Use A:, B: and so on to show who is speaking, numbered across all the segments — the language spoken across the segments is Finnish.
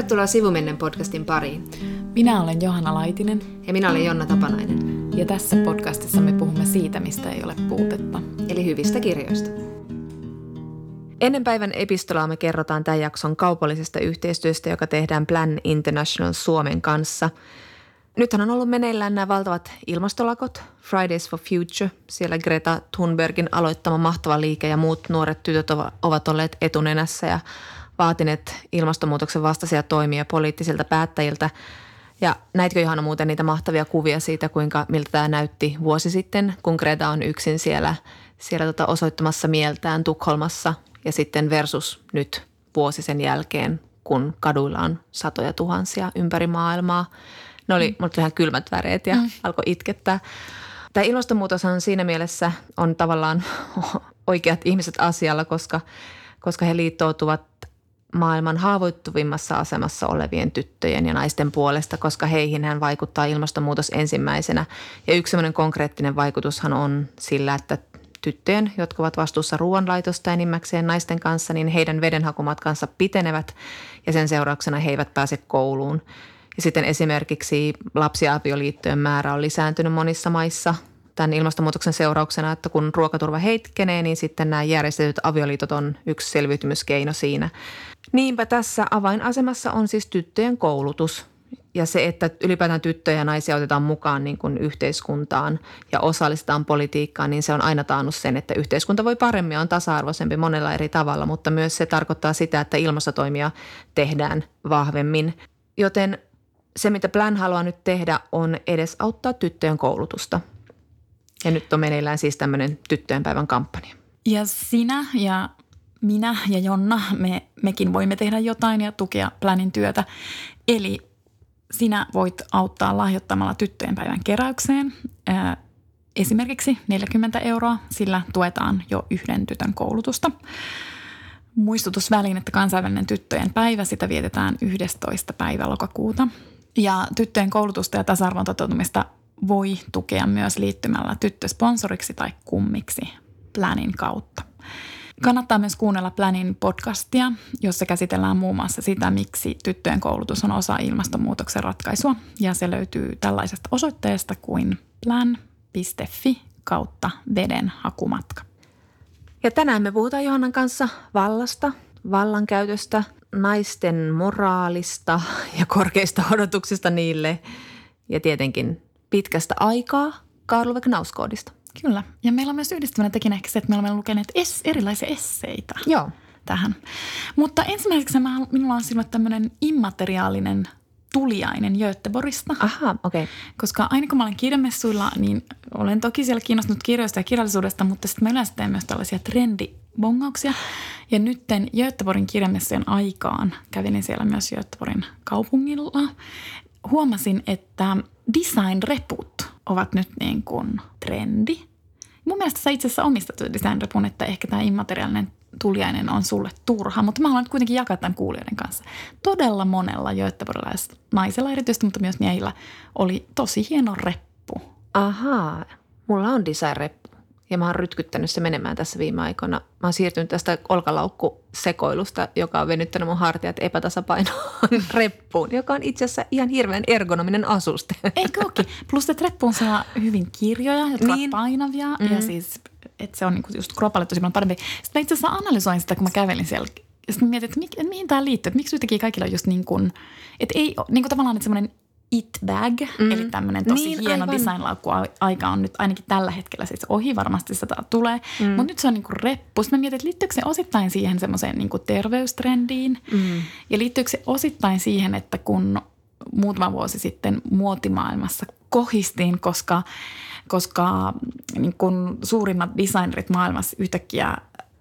A: Tervetuloa Sivumennen podcastin pariin.
B: Minä olen Johanna Laitinen.
A: Ja minä olen Jonna Tapanainen.
B: Ja tässä podcastissa me puhumme siitä, mistä ei ole puutetta.
A: Eli hyvistä kirjoista. Ennen päivän epistolaa me kerrotaan tämän jakson kaupallisesta yhteistyöstä, joka tehdään Plan International Suomen kanssa. Nythän on ollut meneillään nämä valtavat ilmastolakot, Fridays for Future. Siellä Greta Thunbergin aloittama mahtava liike ja muut nuoret tytöt ovat olleet etunenässä ja vaatineet ilmastonmuutoksen vastaisia toimia poliittisilta päättäjiltä. Ja näitkö Johanna muuten niitä mahtavia kuvia siitä, kuinka miltä tämä näytti vuosi sitten, kun Greta on yksin siellä, siellä tota osoittamassa mieltään Tukholmassa ja sitten versus nyt vuosi sen jälkeen, kun kaduilla on satoja tuhansia ympäri maailmaa. Ne oli, mm. ihan kylmät väreet ja mm. alkoi itkettää. Tämä ilmastonmuutos on siinä mielessä on tavallaan oikeat ihmiset asialla, koska, koska he liittoutuvat maailman haavoittuvimmassa asemassa olevien tyttöjen ja naisten puolesta, koska heihin hän vaikuttaa ilmastonmuutos ensimmäisenä. Ja yksi sellainen konkreettinen vaikutushan on sillä, että tyttöjen, jotka ovat vastuussa ruoanlaitosta enimmäkseen naisten kanssa, niin heidän vedenhakumatkansa pitenevät ja sen seurauksena he eivät pääse kouluun. Ja sitten esimerkiksi lapsiavioliittojen määrä on lisääntynyt monissa maissa tämän ilmastonmuutoksen seurauksena, että kun ruokaturva heikkenee, niin sitten nämä järjestetyt avioliitot on yksi selviytymiskeino siinä. Niinpä tässä avainasemassa on siis tyttöjen koulutus ja se, että ylipäätään tyttöjä ja naisia otetaan mukaan niin kuin yhteiskuntaan ja osallistetaan politiikkaan, niin se on aina taannut sen, että yhteiskunta voi paremmin, on tasa-arvoisempi monella eri tavalla, mutta myös se tarkoittaa sitä, että ilmastotoimia tehdään vahvemmin. Joten se, mitä Plan haluaa nyt tehdä, on edesauttaa tyttöjen koulutusta. Ja nyt on meneillään siis tämmöinen tyttöjen päivän kampanja.
B: Ja sinä ja minä ja Jonna, me, mekin voimme tehdä jotain ja tukea Planin työtä. Eli sinä voit auttaa lahjoittamalla tyttöjen päivän keräykseen esimerkiksi 40 euroa, sillä tuetaan jo yhden tytön koulutusta. Muistutusväline, että kansainvälinen tyttöjen päivä, sitä vietetään 11. päivä lokakuuta. Ja tyttöjen koulutusta ja tasa-arvon toteutumista voi tukea myös liittymällä tyttösponsoriksi tai kummiksi Planin kautta. Kannattaa myös kuunnella Planin podcastia, jossa käsitellään muun muassa sitä, miksi tyttöjen koulutus on osa ilmastonmuutoksen ratkaisua. Ja se löytyy tällaisesta osoitteesta kuin plan.fi kautta veden hakumatka.
A: Ja tänään me puhutaan Johannan kanssa vallasta, vallankäytöstä, naisten moraalista ja korkeista odotuksista niille ja tietenkin pitkästä aikaa Karl Knauskoodista.
B: Kyllä. Ja meillä on myös yhdistävänä tekijänä ehkä se, että me olemme lukeneet es, erilaisia esseitä
A: Joo.
B: tähän. Mutta ensimmäiseksi mä, minulla on sinulle tämmöinen immateriaalinen tuliainen Göteborgista.
A: Aha, okei. Okay.
B: Koska aina kun mä olen kirjamessuilla, niin olen toki siellä kiinnostunut kirjoista ja kirjallisuudesta, mutta sitten mä yleensä teen myös tällaisia trendibongauksia. Ja nytten Göteborgin kirjamessujen aikaan kävin siellä myös Göteborgin kaupungilla. Huomasin, että design-reput ovat nyt niin kuin trendi. Mun mielestä sä itse asiassa omistat design-repun, että ehkä tämä immateriaalinen tuliainen on sulle turha, mutta mä haluan nyt kuitenkin jakaa tämän kuulijoiden kanssa. Todella monella naisella erityisesti, mutta myös miehillä oli tosi hieno reppu.
A: Ahaa, mulla on design-reppu ja mä oon rytkyttänyt se menemään tässä viime aikoina. Mä oon siirtynyt tästä olkalaukkusekoilusta, joka on venyttänyt mun hartiat epätasapainoon reppuun, joka on itse asiassa ihan hirveän ergonominen asuste.
B: Eikö ookin? Plus että reppuun saa hyvin kirjoja, jotka niin. ovat painavia mm-hmm. ja siis että se on niinku just kropalle tosi paljon parempi. Sitten mä itse asiassa analysoin sitä, kun mä kävelin siellä sitten mietin, että mi- mihin tämä liittyy, että miksi yhtäkkiä kaikilla on just niin kuin, että ei niin kuin tavallaan että semmoinen It Bag, mm. eli tämmöinen tosi niin, hieno aivan. designlaukku. Aika on nyt ainakin tällä hetkellä siis ohi, varmasti sitä tulee. Mm. Mutta nyt se on niinku reppu. Sitten mä mietin, että liittyykö se osittain siihen semmoiseen niinku terveystrendiin. Mm. Ja liittyykö se osittain siihen, että kun muutama vuosi sitten muotimaailmassa kohistiin, koska, koska niin kun suurimmat designerit maailmassa yhtäkkiä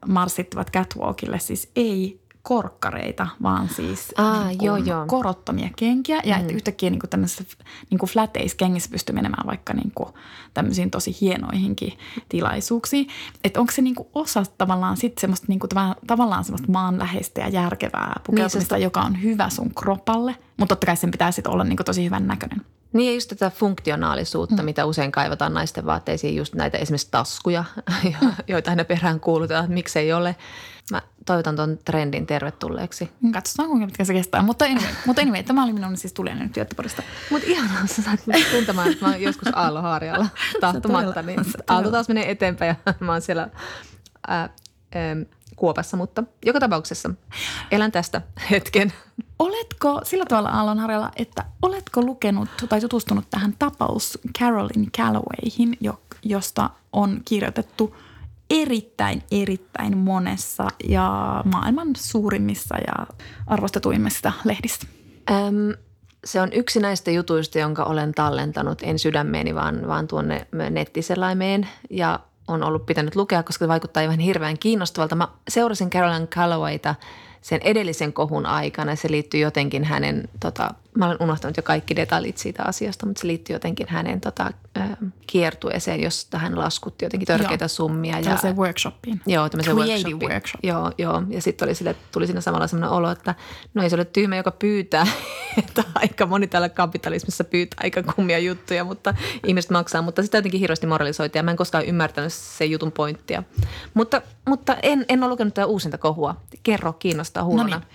B: marssittivat catwalkille, siis ei korkkareita, vaan siis Aa, niin joo, joo. korottomia kenkiä. Ja mm. että yhtäkkiä niin tämmöisissä niin flateis-kengissä pystyy menemään vaikka niin kuin tämmöisiin tosi hienoihinkin tilaisuuksiin. Että onko se niin kuin osa tavallaan sitten semmoista niin kuin tavallaan semmoista maanläheistä ja järkevää pukeutumista, niin, joka on hyvä sun kropalle. Mutta totta kai sen pitää sitten olla niin kuin tosi hyvän näköinen.
A: Niin ja just tätä funktionaalisuutta, mm. mitä usein kaivataan naisten vaatteisiin, just näitä esimerkiksi taskuja, joita aina perään kuulutetaan, että miksei ole. Mä toivotan tuon trendin tervetulleeksi.
B: Katsotaan kuinka pitkä se kestää. Mutta anyway, mutta anyway tämä oli minun siis nyt Göteborgista.
A: Mutta ihanaa, sä saat tuntemaan, että mä oon joskus Aalloharjalla tahtomatta. Niin Aalto taas menee eteenpäin ja mä oon siellä ää, ää, kuopassa. Mutta joka tapauksessa elän tästä hetken.
B: Oletko sillä tavalla Aallonharjalla, että oletko lukenut tai tutustunut tähän tapaus Carolyn Callowayhin, josta on kirjoitettu – erittäin, erittäin monessa ja maailman suurimmissa ja arvostetuimmista lehdistä.
A: Öm, se on yksi näistä jutuista, jonka olen tallentanut, en sydämeeni, vaan, vaan tuonne nettiselaimeen ja on ollut pitänyt lukea, koska se vaikuttaa ihan hirveän kiinnostavalta. Mä seurasin Carolyn Callowayta – sen edellisen kohun aikana. Se liittyy jotenkin hänen, tota, mä olen unohtanut jo kaikki detaljit siitä asiasta, mutta se liittyy jotenkin hänen tota, kiertueeseen, josta hän laskutti jotenkin törkeitä joo. summia.
B: Ja, se workshopiin.
A: Joo, tämmöisen workshopiin. workshop. Joo, joo. Ja sitten oli sille, tuli siinä samalla sellainen olo, että no ei se ole tyhmä, joka pyytää. että aika moni täällä kapitalismissa pyytää aika kummia juttuja, mutta ihmiset maksaa. Mutta sitä jotenkin hirveästi moralisoitiin ja mä en koskaan ymmärtänyt sen jutun pointtia. Mutta, mutta en, en ole lukenut tätä uusinta kohua. Kerro, kiinnostaa huolona. No niin.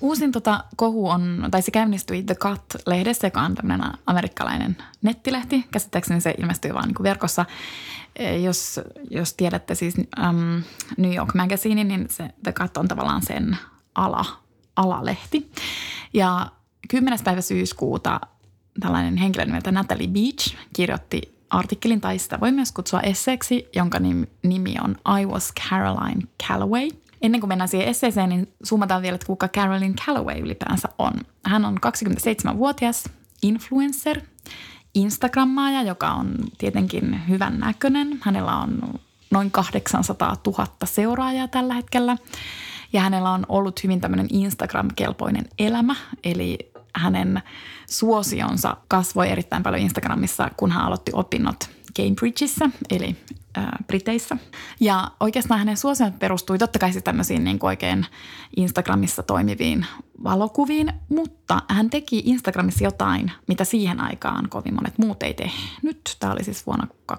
B: Uusin tota kohu on, tai se käynnistyi The Cut-lehdessä, joka on tämmöinen amerikkalainen nettilehti. Käsittääkseni se ilmestyy vaan niin verkossa. E, jos, jos tiedätte siis um, New York Magazine, niin se The Cut on tavallaan sen ala, alalehti. Ja 10. päivä syyskuuta tällainen henkilö nimeltä Natalie Beach kirjoitti artikkelin, tai sitä voi myös kutsua esseeksi, jonka nimi on I was Caroline Calloway – Ennen kuin mennään siihen esseeseen, niin summataan vielä, että kuka Carolyn Calloway ylipäänsä on. Hän on 27-vuotias influencer, Instagrammaaja, joka on tietenkin hyvän näköinen. Hänellä on noin 800 000 seuraajaa tällä hetkellä. Ja hänellä on ollut hyvin tämmöinen Instagram-kelpoinen elämä, eli hänen suosionsa kasvoi erittäin paljon Instagramissa, kun hän aloitti opinnot Cambridgeissa, eli Briteissä. Ja oikeastaan hänen suosion perustui totta kai tämmöisiin niin kuin oikein Instagramissa toimiviin valokuviin, mutta hän teki Instagramissa jotain, mitä siihen aikaan kovin monet muut ei tehnyt. Tämä oli siis vuonna 2012-2013.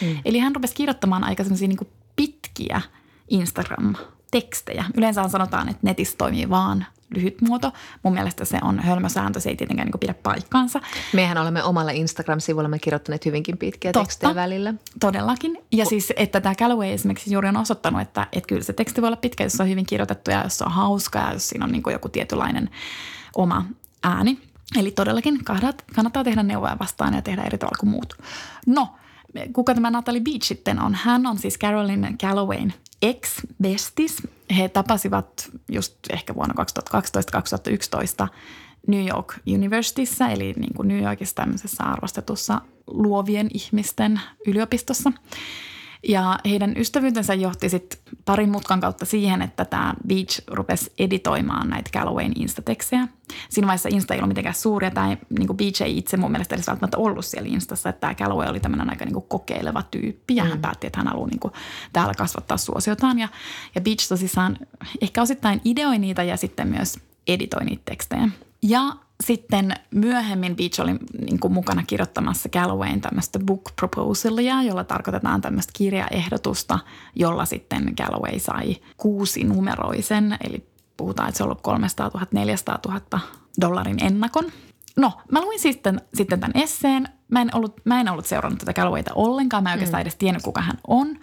B: Mm. Eli hän rupesi kirjoittamaan aika semmoisia niin pitkiä Instagram-tekstejä. Yleensä sanotaan, että netissä toimii vaan lyhyt muoto. Mun mielestä se on hölmösääntö, se ei tietenkään niin pidä paikkaansa.
A: Mehän olemme omalla Instagram-sivulla me kirjoittaneet hyvinkin pitkiä Totta, tekstejä välillä.
B: todellakin. Ja o- siis, että tämä Callaway esimerkiksi juuri on osoittanut, että, että kyllä se teksti voi olla pitkä, jos se on hyvin kirjoitettu ja jos se on hauska ja jos siinä on niin joku tietynlainen oma ääni. Eli todellakin kannattaa tehdä neuvoja vastaan ja tehdä eri tavalla kuin muut. No, kuka tämä Natalie Beach sitten on? Hän on siis Carolyn Callowayn ex-bestis. He tapasivat just ehkä vuonna 2012-2011 New York Universityssä, eli niin kuin New Yorkissa tämmöisessä arvostetussa luovien ihmisten yliopistossa. Ja heidän ystävyytensä johti sitten parin mutkan kautta siihen, että tämä Beach rupesi editoimaan näitä Callowayn instateksejä. Siinä vaiheessa Insta ei ollut mitenkään suuri ja tämä niin Beach ei itse mun mielestä edes välttämättä ollut siellä Instassa. Että tämä Calloway oli tämmöinen aika niin kokeileva tyyppi ja mm. hän päätti, että hän haluaa niin täällä kasvattaa suosiotaan. Ja, ja Beach tosissaan ehkä osittain ideoi niitä ja sitten myös editoi niitä tekstejä. Ja sitten myöhemmin Beach oli niin kuin mukana kirjoittamassa Gallowayn tämmöistä book proposalia, jolla tarkoitetaan tämmöistä kirjaehdotusta, jolla sitten Galloway sai kuusi numeroisen, eli puhutaan, että se on ollut 300 000, 400 000 dollarin ennakon. No, mä luin sitten, sitten tämän esseen. Mä en, ollut, mä en ollut seurannut tätä Gallowayta ollenkaan. Mä en oikeastaan mm. edes tiennyt, kuka hän on.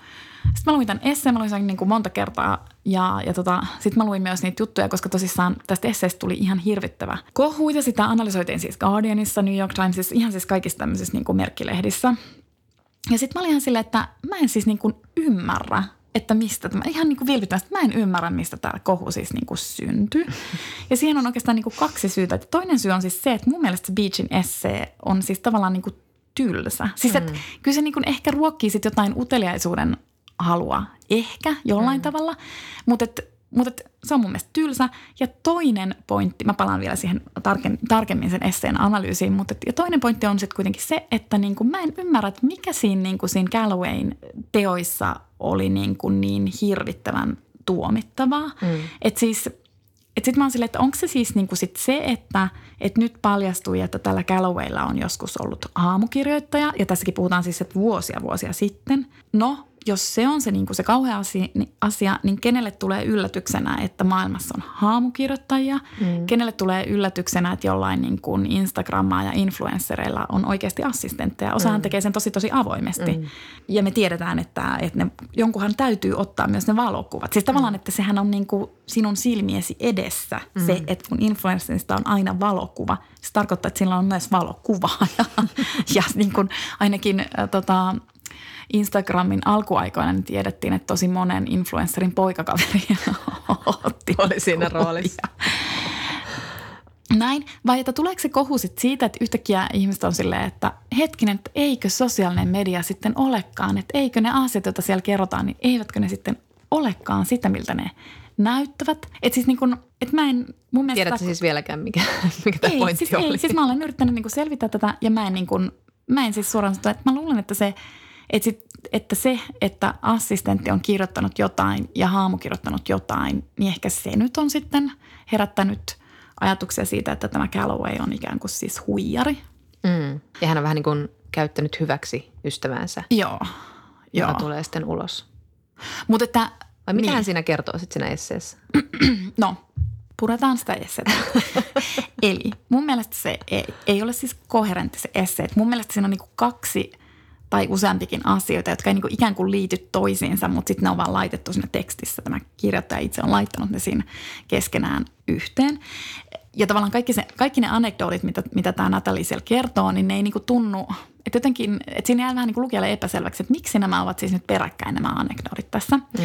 B: Sitten mä luin tämän esseen, mä luin sen niin kuin monta kertaa ja, ja tota, sitten mä luin myös niitä juttuja, koska tosissaan tästä esseestä tuli ihan hirvittävä kohu ja sitä analysoitiin siis Guardianissa, New York Timesissa, ihan siis kaikissa tämmöisissä niin kuin merkkilehdissä. Ja sitten mä olin ihan silleen, että mä en siis niin kuin ymmärrä, että mistä tämä, ihan niin kuin vilpittömästi, mä en ymmärrä, mistä tämä kohu siis niin kuin syntyi. Ja siihen on oikeastaan niin kuin kaksi syytä. Että toinen syy on siis se, että mun mielestä se Beachin essee on siis tavallaan niin kuin tylsä. Siis että mm. kyllä se niin kuin ehkä ruokkii sitten jotain uteliaisuuden halua ehkä jollain mm. tavalla, mutta et, mutta et, se on mun mielestä tylsä. Ja toinen pointti, mä palaan vielä siihen tarken, tarkemmin sen esseen analyysiin, mutta et, ja toinen pointti on sitten kuitenkin se, että niinku, mä en ymmärrä, että mikä siinä, niinku, siinä Gallowayn teoissa oli niinku niin hirvittävän tuomittavaa. Mm. Että siis et sitten mä oon silleen, että onko se siis niinku sit se, että et nyt paljastui, että tällä Gallowaylla on joskus ollut aamukirjoittaja. Ja tässäkin puhutaan siis, että vuosia vuosia sitten. No, jos se on se, niin kuin se kauhea asia, niin, asia, niin kenelle tulee yllätyksenä, että maailmassa on haamukirjoittajia? Mm. Kenelle tulee yllätyksenä, että jollain niin kuin Instagrammaa ja influenssereilla on oikeasti assistentteja? Osahan mm. tekee sen tosi tosi avoimesti. Mm. Ja me tiedetään, että, että ne, jonkunhan täytyy ottaa myös ne valokuvat. Siis tavallaan, mm. että sehän on niin kuin sinun silmiesi edessä mm. se, että kun influensserista on aina valokuva, se tarkoittaa, että sillä on myös valokuva. ja, ja niin kuin ainakin äh, tota, Instagramin alkuaikoina niin tiedettiin, että tosi monen influencerin poikakaveri otti
A: Oli siinä roolissa.
B: Näin. Vai että tuleeko se kohu sit siitä, että yhtäkkiä ihmiset on silleen, että hetkinen, että eikö sosiaalinen media sitten olekaan, että eikö ne asiat, joita siellä kerrotaan, niin eivätkö ne sitten olekaan sitä, miltä ne näyttävät. Että siis niin kun, et mä en mun mielestä...
A: Tiedätkö siis vieläkään, mikä, mikä tämä pointti
B: siis
A: oli?
B: Ei, siis mä olen yrittänyt niin selvittää tätä ja mä en, niin kun, mä en siis suoraan sanoa, että mä luulen, että se – et sit, että se, että assistentti on kirjoittanut jotain ja haamu kirjoittanut jotain, niin ehkä se nyt on sitten herättänyt ajatuksia siitä, että tämä Calloway on ikään kuin siis huijari.
A: Mm. Ja hän on vähän niin kuin käyttänyt hyväksi ystävänsä.
B: Joo.
A: Joka Joo. tulee sitten ulos.
B: Mutta että...
A: Vai mitä niin. hän siinä kertoo sitten siinä esseessä?
B: no, puretaan sitä essetä. Eli mun mielestä se ei, ei ole siis koherentti se esse. Mun mielestä siinä on niinku kaksi – tai useampikin asioita, jotka ei niin ikään kuin liity toisiinsa, mutta sitten ne on vaan laitettu siinä tekstissä. Tämä kirjoittaja itse on laittanut ne siinä keskenään yhteen. Ja tavallaan kaikki, se, kaikki ne anekdootit, mitä, mitä tämä Natalie siellä kertoo, niin ne ei niin kuin tunnu, että jotenkin, että siinä jää vähän niin kuin lukijalle epäselväksi, että miksi nämä ovat siis nyt peräkkäin nämä anekdootit tässä. Mm.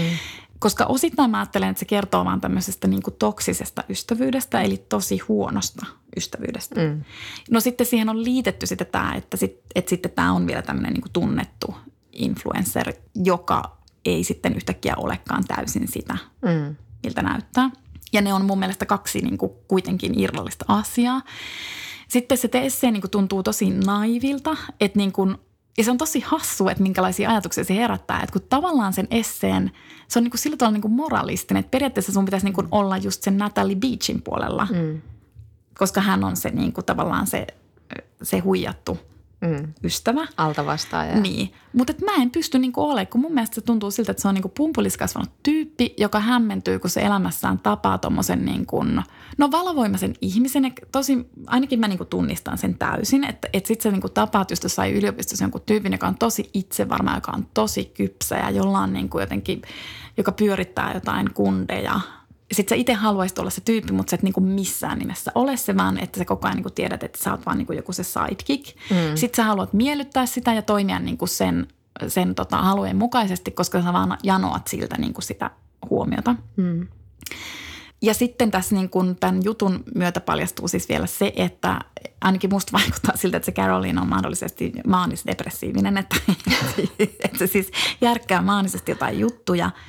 B: Koska osittain mä ajattelen, että se kertoo vaan tämmöisestä niin kuin toksisesta ystävyydestä, eli tosi huonosta ystävyydestä. Mm. No sitten siihen on liitetty sitten tämä, että, sit, että sitten tämä on vielä tämmöinen niin kuin tunnettu influencer, joka ei sitten yhtäkkiä olekaan täysin sitä, mm. miltä näyttää. Ja ne on mun mielestä kaksi niin kuin kuitenkin irrallista asiaa. Sitten se teesseen niin kuin tuntuu tosi naivilta, että niin kuin – ja se on tosi hassu, että minkälaisia ajatuksia se herättää. Että kun tavallaan sen esseen, se on niin kuin sillä tavalla niin kuin moralistinen, että periaatteessa sun pitäisi niin kuin olla just sen Natalie Beachin puolella. Mm. Koska hän on se niin kuin tavallaan se, se huijattu – mm. ystävä.
A: Alta vastaaja.
B: Niin, mutta mä en pysty niinku olemaan, kun mun mielestä se tuntuu siltä, että se on niinku pumpuliskasvanut tyyppi, joka hämmentyy, kun se elämässään tapaa tommosen niinku, no valovoimaisen ihmisen. Tosi, ainakin mä niinku tunnistan sen täysin, että, että sit sä niinku tapaat just jossain yliopistossa jonkun tyypin, joka on tosi itsevarma, joka on tosi kypsä ja jolla on niinku jotenkin, joka pyörittää jotain kundeja – sitten sä itse haluaisit olla se tyyppi, mutta sä et niinku missään nimessä ole se, vaan että sä koko ajan niinku tiedät, että sä oot vaan niinku joku se sidekick. Mm. Sitten sä haluat miellyttää sitä ja toimia niinku sen, sen tota halujen mukaisesti, koska sä vaan janoat siltä niinku sitä huomiota. Mm. Ja sitten tässä niin kun tämän jutun myötä paljastuu siis vielä se, että ainakin musta vaikuttaa siltä, että se Caroline on mahdollisesti maanis-depressiivinen, että, että se siis järkkää maanisesti jotain juttuja –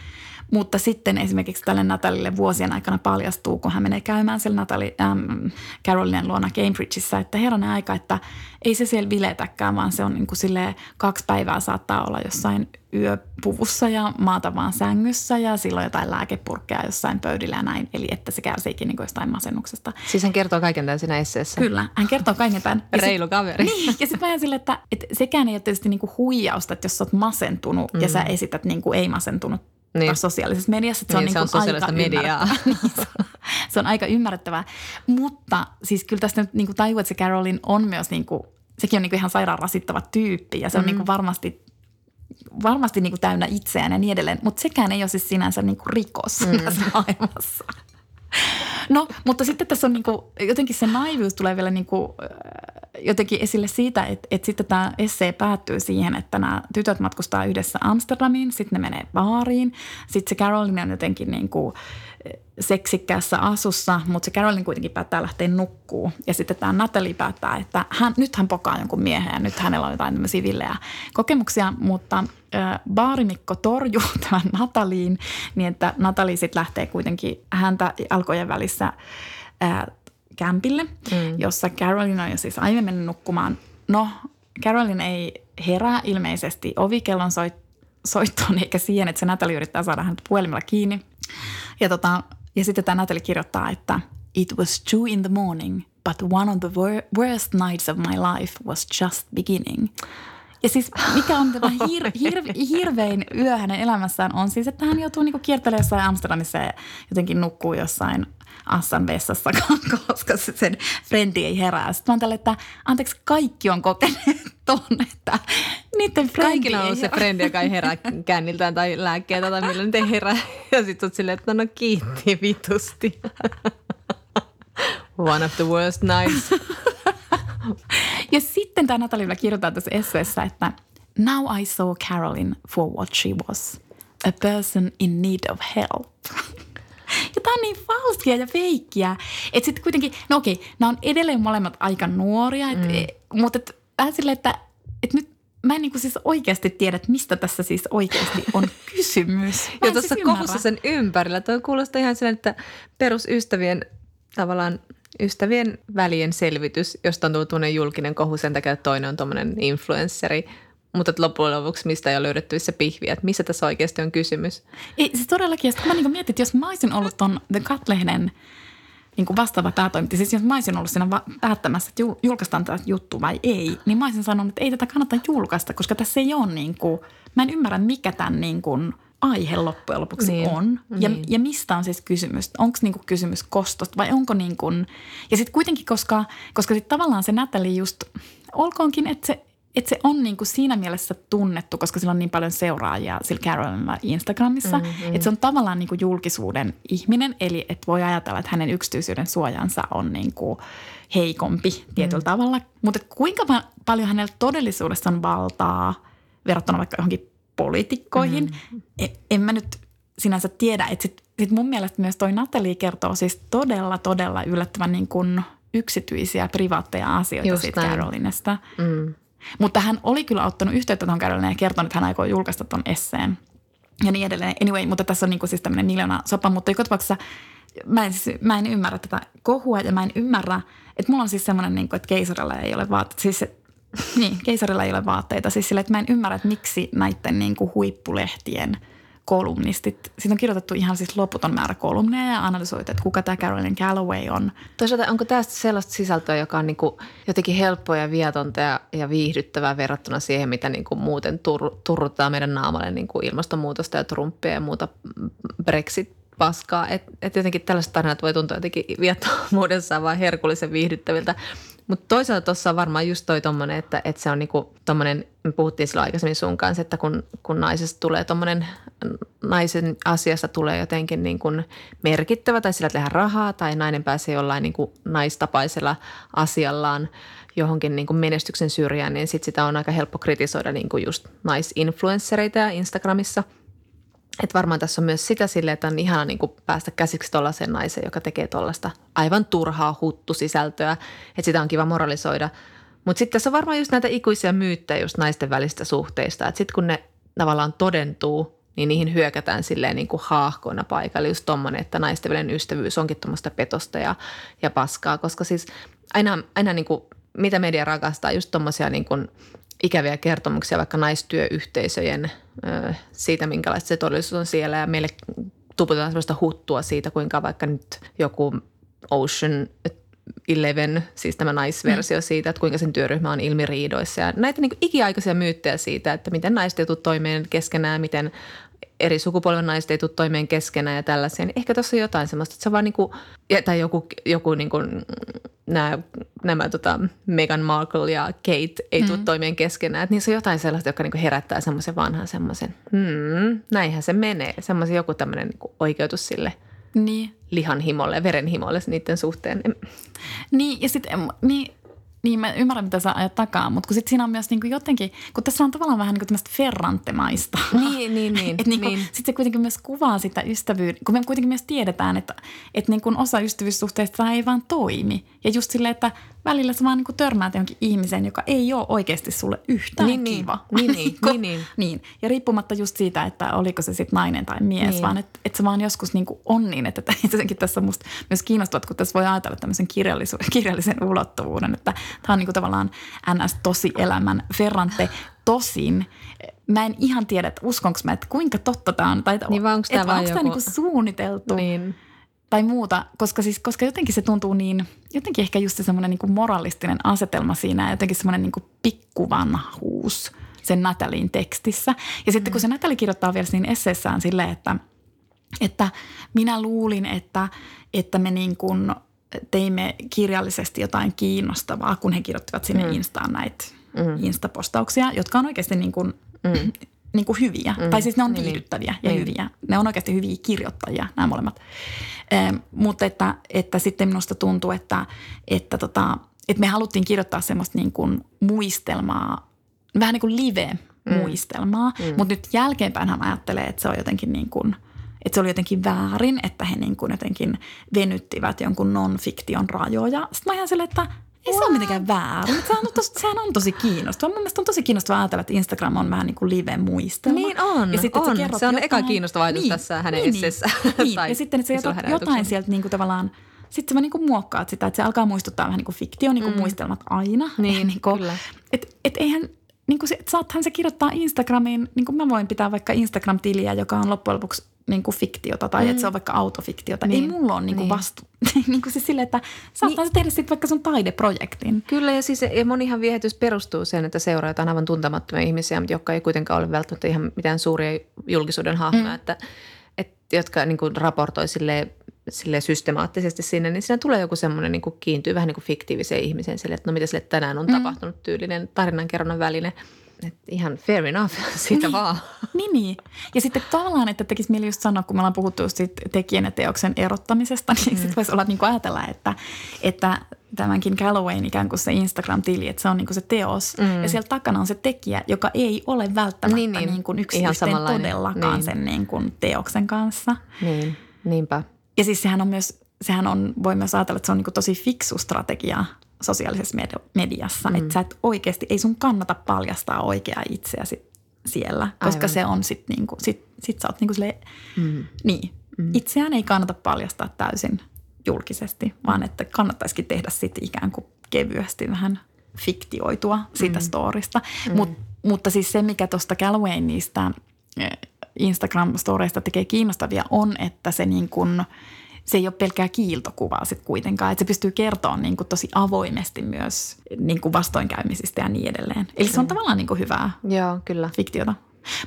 B: mutta sitten esimerkiksi tälle Natalille vuosien aikana paljastuu, kun hän menee käymään siellä Natali, ähm, Carolinen luona Cambridgeissa, että herranen aika, että ei se siellä biletäkään, vaan se on niin kuin silleen, kaksi päivää saattaa olla jossain yöpuvussa ja maata vaan sängyssä ja silloin jotain lääkepurkkeja jossain pöydillä ja näin. Eli että se kärsiikin niin jostain masennuksesta.
A: Siis hän kertoo kaiken tämän siinä esseessä.
B: Kyllä, hän kertoo kaiken tämän.
A: Reilu kaveri.
B: Niin, ja sitten mä ajan sille, että, että sekään ei ole tietysti niin kuin huijausta, että jos sä oot masentunut mm. ja sä esität niin kuin ei masentunut niin. sosiaalisessa mediassa.
A: Että se niin, on, se niin on aika mediaa.
B: Niin, se on aika ymmärrettävää. Mutta siis kyllä tästä nyt niin kuin tajuu, että se Carolin on myös, niin kuin, sekin on niin kuin ihan sairaan rasittava tyyppi ja se on mm. niin kuin varmasti varmasti niin kuin täynnä itseään ja niin edelleen, mutta sekään ei ole siis sinänsä niin kuin rikos mm. tässä maailmassa. No, mutta sitten tässä on niin kuin, jotenkin se naivius tulee vielä niin kuin, jotenkin esille siitä, että, että sitten tämä essee päättyy siihen, että nämä tytöt matkustaa yhdessä Amsterdamiin, sitten ne menee baariin. Sitten se Caroline on jotenkin niin kuin seksikkäässä asussa, mutta se Caroline kuitenkin päättää lähteä nukkuu. Ja sitten tämä Natalie päättää, että hän, nyt hän pokaa jonkun miehen ja nyt hänellä on jotain tämmöisiä villejä kokemuksia, mutta äh, baarimikko torjuu tämän Nataliin niin, että Natalie sitten lähtee kuitenkin häntä alkojen välissä äh, kämpille, mm. jossa Caroline on jo siis aiemmin mennyt nukkumaan. No, Caroline ei herää ilmeisesti ovikellon soit, soittoon eikä siihen, että se Natalie yrittää saada häntä puhelimella kiinni. Ja tota, Ja sitten tämä Natalie kirjoittaa, että It was two in the morning, but one of the worst nights of my life was just beginning. Ja siis mikä on tämä hir, hir, hirvein yö hänen elämässään on siis, että hän joutuu niinku kiertelemään jossain Amsterdamissa ja jotenkin nukkuu jossain Assan vessassa, koska se sen frendi ei herää. Sitten mä tälle, että anteeksi, kaikki on kokeneet ton, että niiden frendi
A: Kaikilla on se frendi, joka ei herää känniltään tai lääkkeitä tai millä nyt ei herää. Ja sitten oot silleen, että no kiitti vitusti. One of the worst nights.
B: ja sitten tämä Natalia kirjoittaa tässä esseessä, että Now I saw Carolyn for what she was. A person in need of help. Ja tämä on niin falskia ja feikkiä. Että sitten kuitenkin, no okei, nämä on edelleen molemmat aika nuoria, et, mm. E, mutta et, vähän silleen, että et nyt mä en niin kuin siis oikeasti tiedä, että mistä tässä siis oikeasti on kysymys.
A: Mä ja tuossa siis kohussa sen ympärillä, tuo kuulostaa ihan silleen, että perusystävien tavallaan ystävien välien selvitys, josta on tullut julkinen kohu sen takia, että toinen on tuommoinen influensseri, mutta loppujen lopuksi mistä ei ole löydettävissä pihviä, että missä tässä oikeasti on kysymys.
B: Ei, se todellakin, ja sitten mä niin mietin, että jos mä olisin ollut tuon The Cut-lehden niin kuin vastaava päätoimittaja, siis jos mä olisin ollut siinä va- päättämässä, että julkaistaan tätä juttu vai ei, niin mä olisin sanonut, että ei tätä kannata julkaista, koska tässä ei ole niin kuin, mä en ymmärrä mikä tämän niin kuin – aihe loppujen lopuksi niin, on. Ja, niin. ja mistä on siis kysymys? Onko niinku kysymys kostosta vai onko niin kuin, ja sitten kuitenkin, koska, koska sit tavallaan se Natalie just, olkoonkin, että se, että se on niin kuin siinä mielessä tunnettu, koska sillä on niin paljon seuraajia sillä Carolina Instagramissa, mm-hmm. että se on tavallaan niin kuin julkisuuden ihminen, eli että voi ajatella, että hänen yksityisyyden suojansa on niin kuin heikompi tietyllä mm. tavalla. Mutta kuinka paljon hänellä todellisuudessa on valtaa verrattuna vaikka johonkin poliitikkoihin. Mm. En, en mä nyt sinänsä tiedä, että sit, sit mun mielestä myös toi Natalie kertoo siis todella, todella yllättävän niin kuin yksityisiä, privaatteja asioita Just siitä Carolinesta. Mm. Mutta hän oli kyllä ottanut yhteyttä tuohon Carolineen ja kertonut, että hän aikoo julkaista tuon esseen ja niin edelleen. Anyway, mutta tässä on niin kuin siis tämmöinen miljoona sopa, mutta joka tapauksessa mä en, siis, mä en ymmärrä tätä kohua ja mä en ymmärrä, että mulla on siis semmoinen, niin kuin, että keisarilla ei ole vaatteet. Siis niin, keisarilla ei ole vaatteita. Siis sille, että mä en ymmärrä, että miksi näiden niin kuin huippulehtien kolumnistit, siitä on kirjoitettu ihan siis loputon määrä kolumneja ja analysoitu, että kuka tämä Carolyn Calloway on.
A: Toisaalta onko tästä sellaista sisältöä, joka on niin kuin jotenkin helppoa ja vietonta ja, ja viihdyttävää verrattuna siihen, mitä niin kuin muuten tur, turruttaa meidän naamalle niin kuin ilmastonmuutosta ja Trumpia ja muuta Brexit paskaa. Että et jotenkin tällaiset tarinat voi tuntua jotenkin viattomuudessaan vaan herkullisen viihdyttäviltä. Mutta toisaalta tuossa on varmaan just toi tommonen, että, että se on niinku tommonen, me puhuttiin silloin aikaisemmin sun kanssa, että kun, kun naisesta tulee tommonen, naisen asiassa tulee jotenkin niin kuin merkittävä tai sillä tehdään rahaa tai nainen pääsee jollain niin kuin naistapaisella asiallaan johonkin niin kuin menestyksen syrjään, niin sit sitä on aika helppo kritisoida niin kuin just naisinfluenssereita ja Instagramissa – että varmaan tässä on myös sitä sille, että on ihana niin kuin päästä käsiksi tuollaiseen naiseen, joka tekee tuollaista aivan turhaa huttusisältöä, että sitä on kiva moralisoida. Mutta sitten tässä on varmaan just näitä ikuisia myyttejä just naisten välistä suhteista, että sitten kun ne tavallaan todentuu, niin niihin hyökätään silleen niin kuin haahkoina paikalle. Just tommonen, että naisten välinen ystävyys onkin tuommoista petosta ja, ja paskaa, koska siis aina, aina niin kuin, mitä media rakastaa, just tuommoisia niin kuin – ikäviä kertomuksia vaikka naistyöyhteisöjen siitä, minkälaista se todellisuus on siellä ja meille tuputetaan sellaista huttua siitä, kuinka vaikka nyt joku Ocean Eleven, siis tämä naisversio mm. siitä, että kuinka sen työryhmä on ilmiriidoissa ja näitä niin ikiaikaisia myyttejä siitä, että miten naiset tule toimeen keskenään, miten eri sukupolven naiset ei tule toimeen keskenään ja tällaisia, niin ehkä tuossa on jotain semmoista, että se vaan niin kuin, tai joku, joku niin kuin, nämä, nämä tota Meghan Markle ja Kate ei mm. tule toimeen keskenään, että niissä on jotain sellaista, joka niin kuin herättää semmoisen vanhan semmoisen, hmm, näinhän se menee, semmoisen joku tämmöinen niin oikeutus sille niin. lihanhimolle, verenhimolle niiden suhteen.
B: Niin, ja sitten niin, niin, mä ymmärrän, mitä sä ajat takaa, mutta kun sit siinä on myös niin kuin jotenkin, kun tässä on tavallaan vähän niin kuin tämmöistä ferrantemaista.
A: Niin, niin, niin.
B: että niin niin. Sitten se kuitenkin myös kuvaa sitä ystävyyttä, kun me kuitenkin myös tiedetään, että, että niin kuin osa ystävyyssuhteista ei vaan toimi. Ja just silleen, että välillä sä vaan niin kuin törmäät johonkin ihmiseen, joka ei ole oikeasti sulle yhtään
A: niin, niin.
B: kiva.
A: Niin, niin, niin, niin.
B: niin. Ja riippumatta just siitä, että oliko se sitten nainen tai mies, niin. vaan että, että se vaan joskus niin kuin on niin, että jotenkin tässä on musta myös kiinnostavat, kun tässä voi ajatella tämmöisen kirjallisen ulottuvuuden, että tämä on niin kuin tavallaan ns. tosi elämän ferrante. Tosin mä en ihan tiedä, että uskonko mä, että kuinka totta tämä on. Tai,
A: niin vai onko tämä,
B: onko tämä niin suunniteltu.
A: Niin
B: tai muuta, koska, siis, koska jotenkin se tuntuu niin, jotenkin ehkä just se semmoinen niin moralistinen asetelma siinä, jotenkin semmoinen niin pikkuvanhuus sen Natalin tekstissä. Ja sitten kun se Natali kirjoittaa vielä siinä esseessään silleen, että, että minä luulin, että, että me niin kuin teimme kirjallisesti jotain kiinnostavaa, kun he kirjoittivat sinne mm. Instaan näitä mm. Instapostauksia, jotka on oikeasti niin kuin, mm. Niin kuin hyviä. Mm. Tai siis ne on niin, viihdyttäviä niin. ja niin. hyviä. Ne on oikeasti hyviä kirjoittajia, nämä molemmat. Eh, mutta että, että sitten minusta tuntuu, että, että, tota, että me haluttiin kirjoittaa semmoista niin kuin muistelmaa, vähän niin kuin live-muistelmaa. Mm. Mutta nyt jälkeenpäin hän ajattelee, että se on jotenkin niin kuin – että se oli jotenkin väärin, että he niin kuin jotenkin venyttivät jonkun non-fiktion rajoja. Sitten mä ihan silleen, että ei se ole mitenkään väärin. Sehän on, tosi, sehän on tosi kiinnostavaa. Mun mielestä on tosi kiinnostavaa ajatella, että Instagram on vähän niin kuin live-muistelma.
A: Niin on, ja sitten, on. Se, on jotain, eka kiinnostava ajatus niin, tässä hänen niin, esseessä.
B: Niin, tai ja sitten että se jotain, jotain sieltä niin kuin tavallaan, sitten sä niin kuin muokkaat sitä, että se alkaa muistuttaa vähän niin kuin fiktio, niin kuin mm. muistelmat aina.
A: Niin, niin kuin, kyllä.
B: Että et eihän, niin kuin se, saathan se kirjoittaa Instagramiin, niin kuin mä voin pitää vaikka Instagram-tiliä, joka on loppujen lopuksi niin kuin fiktiota tai mm. että se on vaikka autofiktiota. Niin. Ei mulla ole niin kuin niin. vastu. niin kuin siis sille, että saattaa niin. tehdä sitten vaikka sun taideprojektin.
A: Kyllä ja siis ja monihan viehätys perustuu sen, että seurataan aivan tuntemattomia ihmisiä, mutta jotka ei kuitenkaan ole välttämättä ihan mitään suuria julkisuuden hahmoja, mm. että, että, jotka niin kuin raportoi sille sille systemaattisesti sinne, niin siinä tulee joku semmoinen niin kiintyy vähän niin kuin fiktiiviseen ihmiseen sille, että no mitä sille tänään on mm. tapahtunut tyylinen tarinankerronnan väline – et ihan fair enough, siitä
B: niin,
A: vaan.
B: Niin, niin. Ja sitten tavallaan, että tekisi mieli just sanoa, kun me ollaan puhuttu just tekijän ja teoksen erottamisesta, niin mm. sitten voisi olla niin kuin ajatella, että, että tämänkin Callowayn ikään kuin se Instagram-tili, että se on niin kuin se teos. Mm. Ja siellä takana on se tekijä, joka ei ole välttämättä niin, niin. Niin kuin yksityisten todellakaan niin. sen niin kuin teoksen kanssa.
A: Niin, niinpä.
B: Ja siis sehän on myös, sehän on, voi myös ajatella, että se on niin kuin tosi fiksu strategia sosiaalisessa mediassa. Mm. Että sä et oikeasti, ei sun kannata paljastaa oikeaa itseäsi siellä, koska Aivan. se on sit niinku, sit, sit sä oot niinku silleen, mm. niin. Mm. Itseään ei kannata paljastaa täysin julkisesti, vaan että kannattaisikin tehdä sitten ikään kuin kevyesti vähän fiktioitua siitä mm. storista. Mm. Mut, mutta siis se, mikä tuosta Galwayn niistä eh, Instagram-storeista tekee kiinnostavia, on, että se niin kuin – se ei ole pelkkää kiiltokuvaa sitten kuitenkaan, että se pystyy kertoa niin kuin tosi avoimesti myös niin kuin vastoinkäymisistä ja niin edelleen. Eli se on mm. tavallaan niin kuin hyvää
A: Joo, kyllä.
B: fiktiota.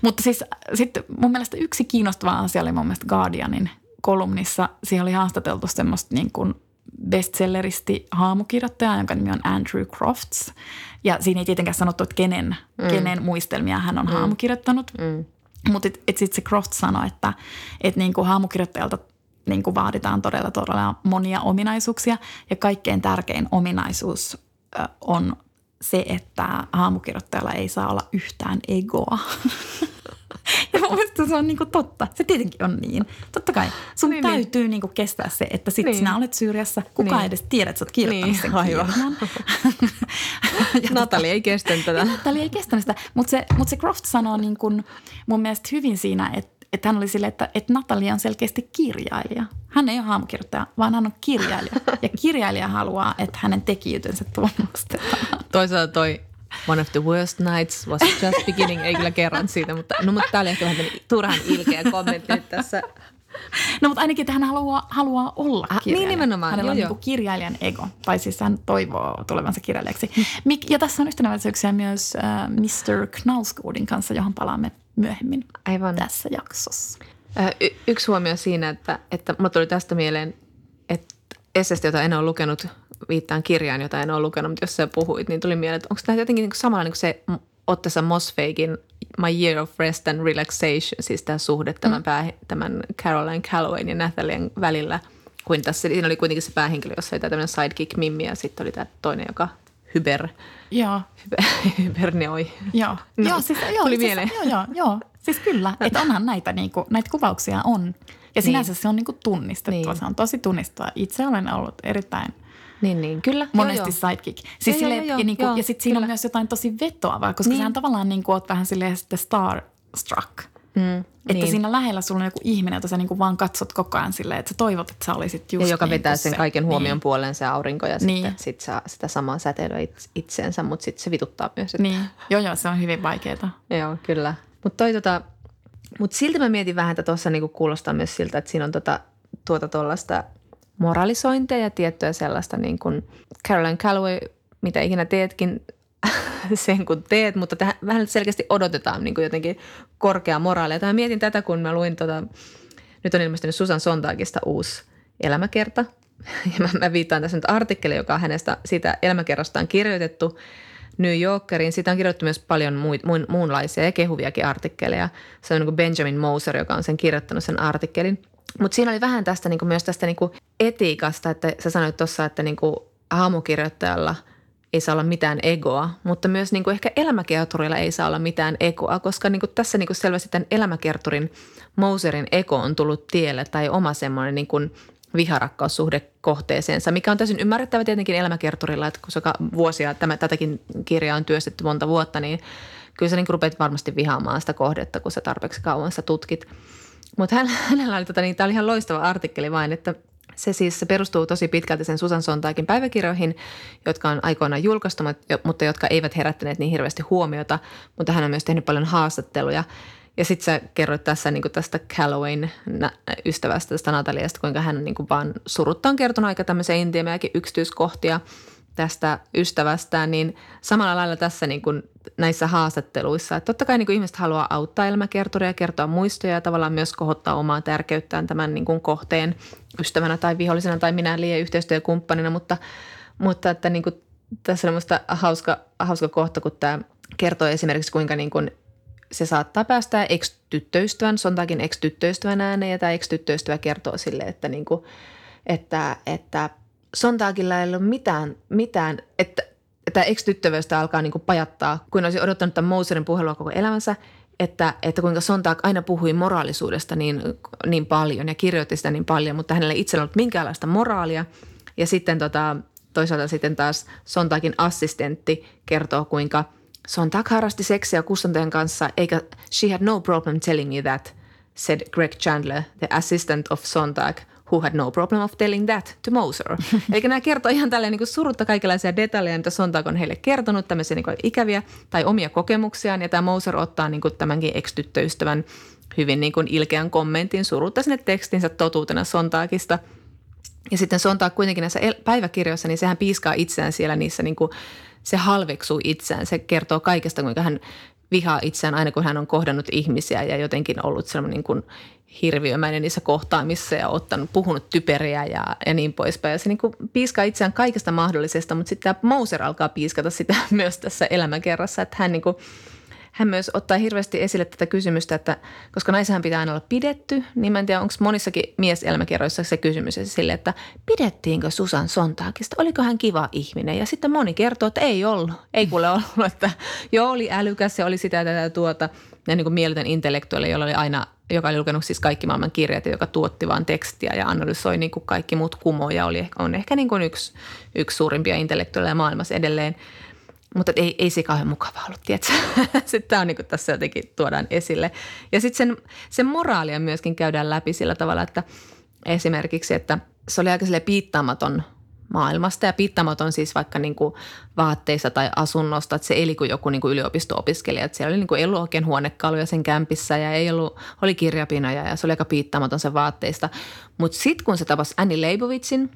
B: Mutta siis sitten mun mielestä yksi kiinnostava asia oli mun mielestä Guardianin kolumnissa. Siihen oli haastateltu semmoista niin kuin bestselleristi haamukirjoittaja, jonka nimi on Andrew Crofts. Ja siinä ei tietenkään sanottu, että kenen, mm. kenen muistelmia hän on mm. haamukirjoittanut. Mm. Mutta sitten se Croft sanoi, että et niinku haamukirjoittajalta niin kuin vaaditaan todella todella monia ominaisuuksia ja kaikkein tärkein ominaisuus on se, että haamukirjoittajalla ei saa olla yhtään egoa. ja mun mielestä se on niinku totta. Se tietenkin on niin. Totta kai sun niin, niin. täytyy niin. niinku kestää se, että sit niin. sinä olet Syyriassa. Kukaan niin. edes tiedä, että sä oot kirjoittanut niin, sen aivan.
A: Natali ei kestänyt tätä.
B: Natali ei kestänyt sitä. Mutta se, mut se Croft sanoo niin kun mun mielestä hyvin siinä, että että hän oli sille, että, että Natalia on selkeästi kirjailija. Hän ei ole haamukirjoittaja, vaan hän on kirjailija. Ja kirjailija haluaa, että hänen tekijyytensä tunnustetaan.
A: Toisaalta toi One of the worst nights was just beginning. Ei kyllä kerran siitä, mutta, no, mutta tämä oli ehkä vähän turhan ilkeä kommentti tässä.
B: No mutta ainakin, että hän haluaa, haluaa olla
A: ah, Niin nimenomaan.
B: Hänellä on niin kirjailijan ego, tai siis hän toivoo tulevansa kirjailijaksi. Ja tässä on yhtenäväisyyksiä myös äh, Mr. Knalsgoodin kanssa, johon palaamme myöhemmin Aivan. tässä jaksossa.
A: Y- yksi huomio siinä, että, että mulla tuli tästä mieleen, että essestä, jota en ole lukenut, viittaan kirjaan, jota en ole lukenut, mutta jos sä puhuit, niin tuli mieleen, että onko tämä jotenkin niin samalla niin kuin se Ottessa Mosfeikin My Year of Rest and Relaxation, siis tämä suhde tämän, mm. pää, tämän Caroline Callowayn ja Nathalien välillä, kuin tässä, siinä oli kuitenkin se päähenkilö, jossa oli tämä tämmöinen sidekick Mimmi ja sitten oli tämä toinen, joka hyber,
B: joo.
A: hyber, hyberneoi.
B: Joo, no, joo, siis, joo,
A: tuli
B: siis,
A: mieleen.
B: Joo, joo, joo, siis kyllä, että onhan näitä, niinku, näitä kuvauksia on. Ja sinänsä niin. se on niinku tunnistettava, niin. se on tosi tunnistettava. Itse olen ollut erittäin
A: niin, niin, kyllä.
B: Monesti joo, sidekick. Siis joo, sille, joo, joo, ja, niinku, ja sitten siinä on myös jotain tosi vetoavaa, koska niin. sehän tavallaan niin kuin, oot vähän silleen starstruck. Mm, että niin. siinä lähellä sulla on joku ihminen, jota sä niinku vaan katsot koko ajan silleen, että sä toivot, että sä olisit just
A: Ja joka
B: niin
A: vetää sen se. kaiken huomion niin. puoleen se aurinko ja niin. sitten sit saa sitä samaa säteilyä itseensä, mutta sitten se vituttaa myös. Että...
B: Niin, joo joo, se on hyvin vaikeaa.
A: joo, kyllä. Mutta tota, mut silti mä mietin vähän, että tuossa niinku kuulostaa myös siltä, että siinä on tota tuota tuollaista moralisointia ja tiettyä sellaista niin kuin Caroline Calloway, mitä ikinä teetkin, sen kun teet, mutta tähän vähän selkeästi odotetaan niin kuin jotenkin korkeaa moraalia. Tämä mietin tätä, kun mä luin, tota, nyt on ilmestynyt Susan Sontagista uusi elämäkerta. Ja mä, mä viittaan tässä nyt artikkeli, joka on hänestä siitä elämäkerrastaan kirjoitettu New Yorkeriin. Siitä on kirjoitettu myös paljon muun, muunlaisia ja kehuviakin artikkeleja. Se on niin kuin Benjamin Moser, joka on sen kirjoittanut sen artikkelin. Mutta siinä oli vähän tästä niin kuin myös tästä niin kuin etiikasta, että sä sanoit tuossa, että niin kuin haamukirjoittajalla – ei saa olla mitään egoa, mutta myös niin kuin ehkä elämäkerturilla ei saa olla mitään egoa, koska niin kuin tässä niin kuin selvästi tämän elämäkerturin Moserin ego on tullut tielle tai oma semmoinen niin kuin viharakkaussuhde kohteeseensa, mikä on täysin ymmärrettävä tietenkin elämäkerturilla, että koska vuosia tämä, tätäkin kirjaa on työstetty monta vuotta, niin kyllä sä niin rupeat varmasti vihaamaan sitä kohdetta, kun sä tarpeeksi kauan sä tutkit. Mutta hänellä oli, tota, niin, tämä oli ihan loistava artikkeli vain, että se siis perustuu tosi pitkälti sen Susan Sontagin päiväkirjoihin, jotka on aikoinaan julkaistu, mutta jotka eivät herättäneet niin hirveästi huomiota. Mutta hän on myös tehnyt paljon haastatteluja. Ja sitten sä kerroit tässä niin tästä Callowayn ystävästä, tästä Nataliasta, kuinka hän niin vaan surutta on kertonut aika tämmöisiä intiimejäkin yksityiskohtia tästä ystävästään, niin samalla lailla tässä niin kuin näissä haastatteluissa, että totta kai niin kuin ihmiset haluaa auttaa elämäkertoria, kertoa muistoja ja tavallaan myös kohottaa omaa tärkeyttään tämän niin kuin kohteen ystävänä tai vihollisena tai minä liian yhteistyökumppanina, mutta, mutta että niin kuin tässä on minusta hauska, hauska kohta, kun tämä kertoo esimerkiksi kuinka niin kuin se saattaa päästä ex-tyttöystävän, Sontagin ex-tyttöystävän ääneen ja tämä ex-tyttöystävä kertoo sille, että, niin kuin, että, että Sontagilla ei ole mitään, mitään että, että ex-tyttövöistä alkaa niin kuin pajattaa, kun olisi odottanut tämän Moserin puhelua koko elämänsä, että, että kuinka Sontag aina puhui moraalisuudesta niin, niin paljon ja kirjoitti sitä niin paljon, mutta hänellä ei itsellä ollut minkäänlaista moraalia. Ja sitten tota, toisaalta sitten taas Sontagin assistentti kertoo, kuinka – Sontag harrasti seksiä kustantajan kanssa, eikä she had no problem telling me that, said Greg Chandler, the assistant of Sontag, who had no problem of telling that to Moser. Eli nämä kertoo ihan tälleen niin kuin surutta kaikenlaisia detaljeja, mitä Sontag on heille kertonut, tämmöisiä niin kuin ikäviä tai omia kokemuksiaan. Ja tämä Moser ottaa niin kuin tämänkin ex-tyttöystävän hyvin niin kuin ilkeän kommentin surutta sinne tekstinsä totuutena Sontagista – ja sitten Sontag kuitenkin näissä päiväkirjoissa, niin sehän piiskaa itseään siellä niissä niin kuin se halveksuu itseään. Se kertoo kaikesta, kuinka hän vihaa itseään aina, kun hän on kohdannut ihmisiä ja jotenkin ollut sellainen niin kuin hirviömäinen niissä kohtaamissa ja ottanut, puhunut typeriä ja, ja niin poispäin. Ja se niin kuin piiskaa itseään kaikesta mahdollisesta, mutta sitten tämä Moser alkaa piiskata sitä myös tässä elämäkerrassa, että hän niin kuin – hän myös ottaa hirveästi esille tätä kysymystä, että koska naishän pitää aina olla pidetty, niin mä en tiedä, onko monissakin mieselämäkerroissa se kysymys sille, että pidettiinkö Susan Sontaakista, oliko hän kiva ihminen? Ja sitten moni kertoo, että ei ollut, ei kuule ollut, että joo oli älykäs ja oli sitä ja tätä tuota. Ja niin kuin mieletön intellektuaali, jolla oli aina joka oli lukenut siis kaikki maailman kirjat, joka tuotti vain tekstiä ja analysoi niin kuin kaikki muut kumoja, oli, on ehkä niin kuin yksi, yksi suurimpia intellektuaaleja maailmassa edelleen. Mutta ei, ei se kauhean mukava ollut, tiedätkö? sitten tämä on niin tässä jotenkin tuodaan esille. Ja sitten sen, sen moraalia myöskin käydään läpi sillä tavalla, että esimerkiksi, että se oli aika piittaamaton maailmasta ja piittaamaton siis vaikka niin kuin vaatteista tai asunnosta, että se eli kuin joku niin kuin yliopisto-opiskelija. Että siellä oli niin kuin, ei ollut oikein huonekaluja sen kämpissä ja ei ollut, oli kirjapinoja ja se oli aika piittaamaton sen vaatteista. Mutta sitten kun se tapasi Annie Leibovitsin,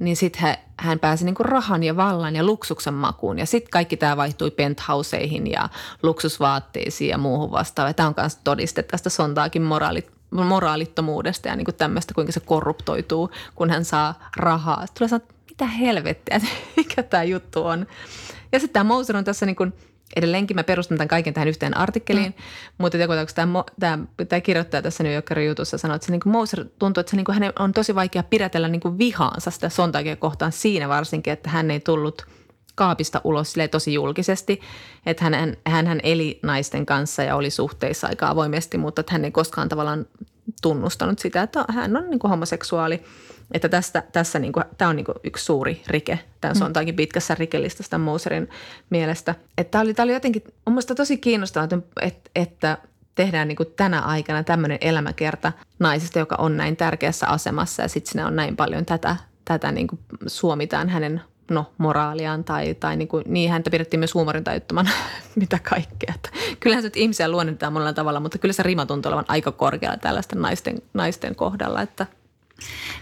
A: niin sitten hän pääsi niinku rahan ja vallan ja luksuksen makuun. Ja sitten kaikki tämä vaihtui penthouseihin ja luksusvaatteisiin ja muuhun vastaavaan. Tämä on myös todiste tästä Sontaakin moraalit, moraalittomuudesta ja niinku tämmöistä, kuinka se korruptoituu, kun hän saa rahaa. Tulee sanoa, mitä helvettiä, mikä tämä juttu on. Ja sitten tämä Moser on tässä niin kuin – edelleenkin mä perustan tämän kaiken tähän yhteen artikkeliin, mm. mutta joku, tämä, tämä, tämä kirjoittaja tässä New Yorkerin jutussa sanoi, että se niin kuin Moser tuntuu, että se niin kuin hänen on tosi vaikea pidätellä niin kuin vihaansa sitä Sontagia kohtaan siinä varsinkin, että hän ei tullut kaapista ulos tosi julkisesti, että hän, hän, hän eli naisten kanssa ja oli suhteissa aika avoimesti, mutta että hän ei koskaan tavallaan tunnustanut sitä, että hän on niin kuin homoseksuaali – että tästä, tässä niin kuin, tämä on niin kuin yksi suuri rike. Tämä mm. on mm. pitkässä rikelistassa Moserin mielestä. Että tämä oli, tämä oli jotenkin, on mielestäni tosi kiinnostavaa, että, että tehdään niin kuin tänä aikana tämmöinen elämäkerta naisesta, joka on näin tärkeässä asemassa ja sitten sinne on näin paljon tätä, tätä niin kuin suomitaan hänen no, moraaliaan tai, tai niin, kuin, niin häntä pidettiin myös huumorintajuttomana, mitä kaikkea. Että kyllähän se että ihmisiä luonnetaan monella tavalla, mutta kyllä se rima tuntuu olevan aika korkealla tällaisten naisten, naisten kohdalla, että –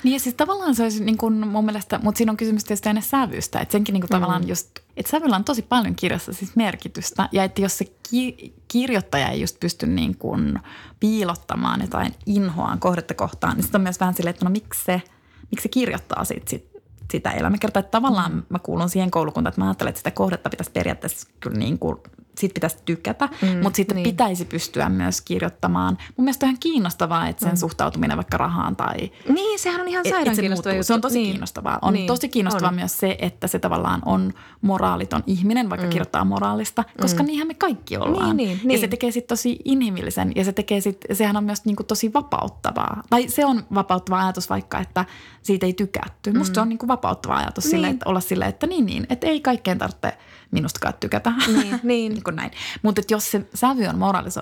B: Niin ja siis tavallaan se olisi niin kuin mun mielestä, mutta siinä on kysymys tietysti aina sävystä. Että senkin niin kuin mm. tavallaan just, että sävyllä on tosi paljon kirjassa siis merkitystä. Ja että jos se ki- kirjoittaja ei just pysty niin kuin piilottamaan jotain inhoaan kohdetta kohtaan, niin sitten on myös vähän silleen, että no miksi se, miksi se kirjoittaa siitä sit sitä elämäkertaa. Että tavallaan mä kuulun siihen koulukuntaan, että mä ajattelen, että sitä kohdetta pitäisi periaatteessa kyllä niin kuin siitä pitäisi tykätä, mm, mutta sitten niin. pitäisi pystyä myös kirjoittamaan. Mun mielestä on ihan kiinnostavaa, että sen mm. suhtautuminen vaikka rahaan tai...
A: Niin, sehän on ihan sairaan se kiinnostavaa juttu.
B: Se on tosi niin. kiinnostavaa. On niin. tosi kiinnostavaa on. myös se, että se tavallaan on moraaliton ihminen, vaikka mm. kirjoittaa moraalista, koska mm. niinhän me kaikki ollaan. Niin, niin, niin. Ja se tekee sitten tosi inhimillisen ja se tekee sit, sehän on myös niinku tosi vapauttavaa. Tai se on vapauttava ajatus vaikka, että siitä ei tykätty. Musta mm. se on niinku vapauttava ajatus niin. sille, että olla silleen, että niin niin, että ei kaikkeen tarvitse – minustakaan tykätä.
A: Niin, niin.
B: niin näin. Mutta jos se sävy on moraliso,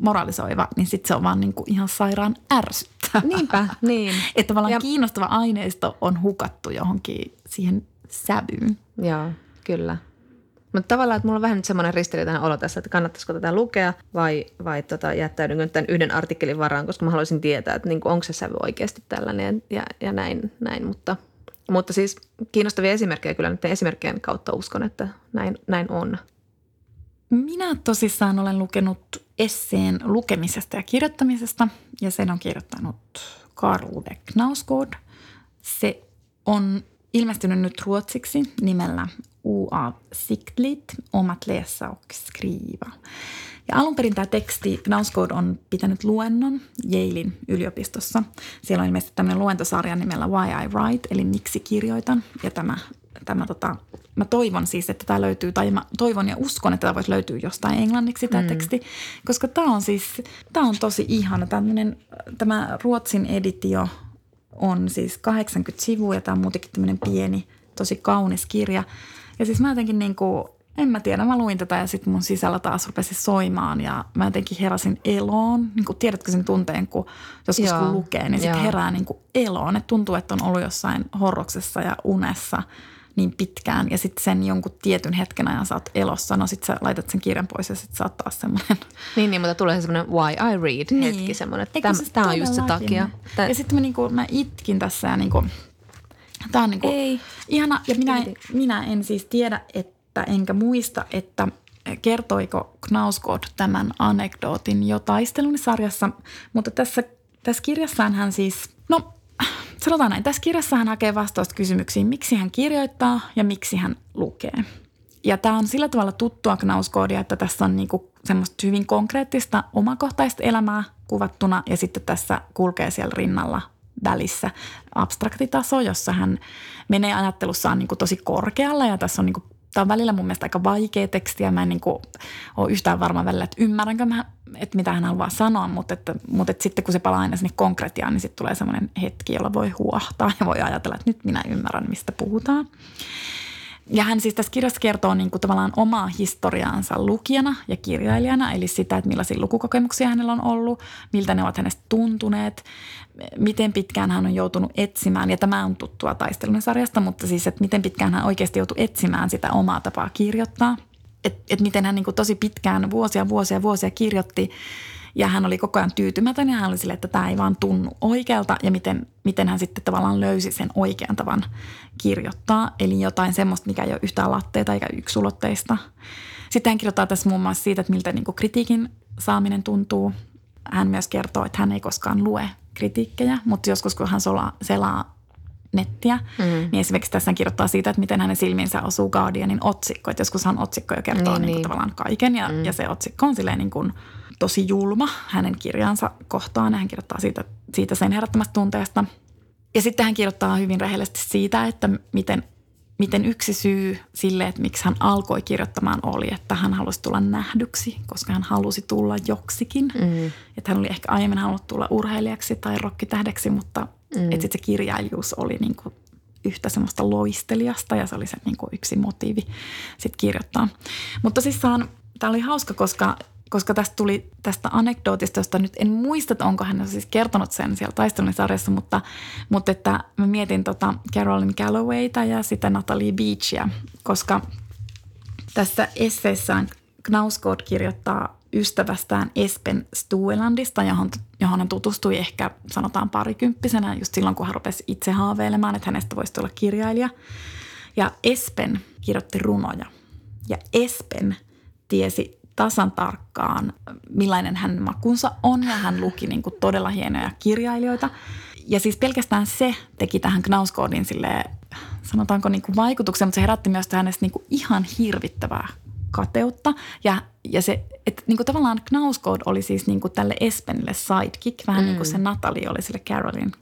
B: moralisoiva, niin sitten se on vaan niinku ihan sairaan ärsyttävä.
A: Niinpä, niin.
B: Että tavallaan ja... kiinnostava aineisto on hukattu johonkin siihen sävyyn.
A: Joo, kyllä. Mutta tavallaan, että mulla on vähän nyt semmoinen ristiriitainen olo tässä, että kannattaisiko tätä lukea vai, vai tota, jättäydynkö tämän yhden artikkelin varaan, koska mä haluaisin tietää, että niin onko se sävy oikeasti tällainen ja, ja näin, näin. Mutta mutta siis kiinnostavia esimerkkejä kyllä nyt esimerkkien kautta uskon, että näin, näin on.
B: Minä tosissaan olen lukenut esseen lukemisesta ja kirjoittamisesta ja sen on kirjoittanut Karl Ove Knausgård. Se on ilmestynyt nyt ruotsiksi nimellä Oavsiktligt om att läsa och skriva. Ja alun perin tämä teksti, Knausgård on pitänyt luennon Yalein yliopistossa. Siellä on ilmeisesti tämmöinen luentosarja nimellä Why I Write, eli miksi kirjoitan. Ja tämä, tämä tota, mä toivon siis, että tämä löytyy, tai mä toivon ja uskon, että tämä voisi löytyä jostain englanniksi tämä mm. teksti. Koska tämä on siis, tämä on tosi ihana. Tämmöinen, tämä Ruotsin editio on siis 80 sivua ja tämä on muutenkin tämmöinen pieni, tosi kaunis kirja. Ja siis mä jotenkin niin kuin en mä tiedä, mä luin tätä ja sitten mun sisällä taas rupesi soimaan ja mä jotenkin heräsin eloon. Niin kuin, tiedätkö sen tunteen, kun joskus Joo. kun lukee, niin sitten herää niin kuin eloon. Et tuntuu, että on ollut jossain horroksessa ja unessa niin pitkään ja sitten sen jonkun tietyn hetken ajan sä oot elossa. No sitten sä laitat sen kirjan pois ja sitten sä oot taas semmoinen.
A: Niin, niin, mutta tulee semmoinen why I read niin. hetki semmoinen, että tämä on just se takia.
B: Tää... Ja sitten mä, niinku, mä itkin tässä ja niinku, Tämä on niinku Ei. ihana ja minä, minä en siis tiedä, että että enkä muista, että kertoiko Knausgård tämän anekdootin jo taistelun sarjassa, mutta tässä, tässä kirjassaan hän siis, no sanotaan näin, tässä kirjassa hän hakee vastausta kysymyksiin, miksi hän kirjoittaa ja miksi hän lukee. Ja tämä on sillä tavalla tuttua Knausgårdia, että tässä on niinku semmoista hyvin konkreettista omakohtaista elämää kuvattuna ja sitten tässä kulkee siellä rinnalla välissä abstraktitaso, jossa hän menee ajattelussaan niin kuin tosi korkealla ja tässä on niin kuin Tämä on välillä mun mielestä aika vaikea ja mä en niin kuin ole yhtään varma välillä, että ymmärränkö mä, että mitä hän haluaa sanoa, mutta, että, mutta että sitten kun se palaa aina sinne konkretiaan, niin sitten tulee semmoinen hetki, jolla voi huohtaa ja voi ajatella, että nyt minä ymmärrän, mistä puhutaan. Ja hän siis tässä kirjassa kertoo niin kuin tavallaan omaa historiaansa lukijana ja kirjailijana, eli sitä, että millaisia lukukokemuksia hänellä on ollut, miltä ne ovat hänestä tuntuneet, miten pitkään hän on joutunut etsimään, ja tämä on tuttua taistelun sarjasta, mutta siis, että miten pitkään hän oikeasti joutui etsimään sitä omaa tapaa kirjoittaa. Että et miten hän niin kuin tosi pitkään, vuosia, vuosia, vuosia kirjoitti, ja hän oli koko ajan tyytymätön ja hän oli sille, että tämä ei vaan tunnu oikealta ja miten, miten hän sitten tavallaan löysi sen oikean tavan kirjoittaa. Eli jotain semmoista, mikä ei ole yhtään latteita eikä yksulotteista. Sitten hän kirjoittaa tässä muun muassa siitä, että miltä niin kritiikin saaminen tuntuu. Hän myös kertoo, että hän ei koskaan lue kritiikkejä, mutta joskus kun hän selaa, selaa nettiä, mm. niin esimerkiksi tässä hän kirjoittaa siitä, että miten hänen silmiinsä osuu Guardianin otsikko. Että joskushan otsikko jo kertoo niin, niin niin. tavallaan kaiken ja, mm. ja se otsikko on silleen niin kuin tosi julma hänen kirjansa kohtaan hän kirjoittaa siitä, siitä sen herättämästä tunteesta. Ja sitten hän kirjoittaa hyvin rehellisesti siitä, että miten, miten yksi syy sille, että miksi hän alkoi kirjoittamaan oli, että hän halusi tulla nähdyksi, koska hän halusi tulla joksikin. Mm. Että hän oli ehkä aiemmin halunnut tulla urheilijaksi tai rokkitähdeksi, mutta mm. että se kirjailijuus oli niin kuin yhtä semmoista loistelijasta ja se oli se niin kuin yksi motiivi sitten kirjoittaa. Mutta siis tämä oli hauska, koska koska tästä tuli tästä anekdootista, josta nyt en muista, että onko hän siis kertonut sen siellä taistelunisarjassa, mutta, mutta että mä mietin tota Carolyn Gallowayta ja sitä Natalie Beachia, koska tässä esseessään Knausgård kirjoittaa ystävästään Espen Stuelandista, johon, johon hän tutustui ehkä sanotaan parikymppisenä just silloin, kun hän rupesi itse haaveilemaan, että hänestä voisi tulla kirjailija. Ja Espen kirjoitti runoja. Ja Espen tiesi tasan tarkkaan, millainen hänen makunsa on ja hän luki niin kuin todella hienoja kirjailijoita. Ja siis pelkästään se teki tähän Knauskoodin sille sanotaanko niin kuin vaikutuksen, mutta se herätti myös hänestä niin kuin ihan hirvittävää kateutta. Ja, ja se, että niin kuin tavallaan Knauskood oli siis niin kuin tälle Espenille sidekick, vähän mm. niin kuin se Natalie oli sille Carolyn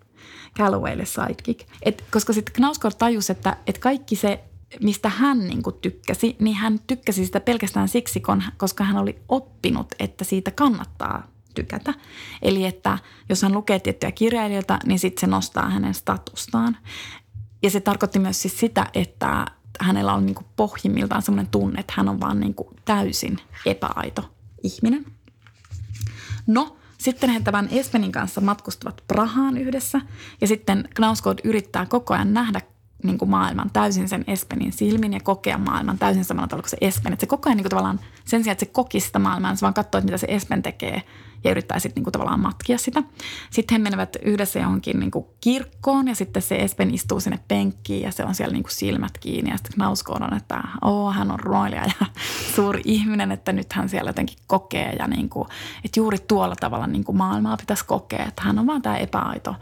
B: Callowaylle sidekick. Et, koska sitten Knauskood tajusi, että, että kaikki se mistä hän niin kuin tykkäsi, niin hän tykkäsi sitä pelkästään siksi, koska hän oli oppinut, että siitä kannattaa tykätä. Eli että jos hän lukee tiettyjä kirjailijoita, niin sitten se nostaa hänen statustaan. Ja se tarkoitti myös siis sitä, että hänellä on niin kuin pohjimmiltaan sellainen tunne, että hän on vaan niin kuin täysin epäaito ihminen. No, sitten he tämän Espenin kanssa matkustavat Prahaan yhdessä ja sitten Knausgård yrittää koko ajan nähdä niin kuin maailman täysin sen Espenin silmin ja kokea maailman täysin samalla tavalla kuin se Espen. Että se koko ajan niin kuin tavallaan sen sijaan, että se koki sitä maailmaa, se vaan katsoi, että mitä se Espen tekee ja yrittää sitten niin kuin tavallaan matkia sitä. Sitten he menevät yhdessä johonkin niin kuin kirkkoon ja sitten se Espen istuu sinne penkkiin ja se on siellä niin kuin silmät kiinni ja sitten Knauskoon on, että Oo, hän on ruoilija ja suuri ihminen, että nyt hän siellä jotenkin kokee ja niin kuin, että juuri tuolla tavalla niin kuin maailmaa pitäisi kokea, että hän on vaan tämä epäaito,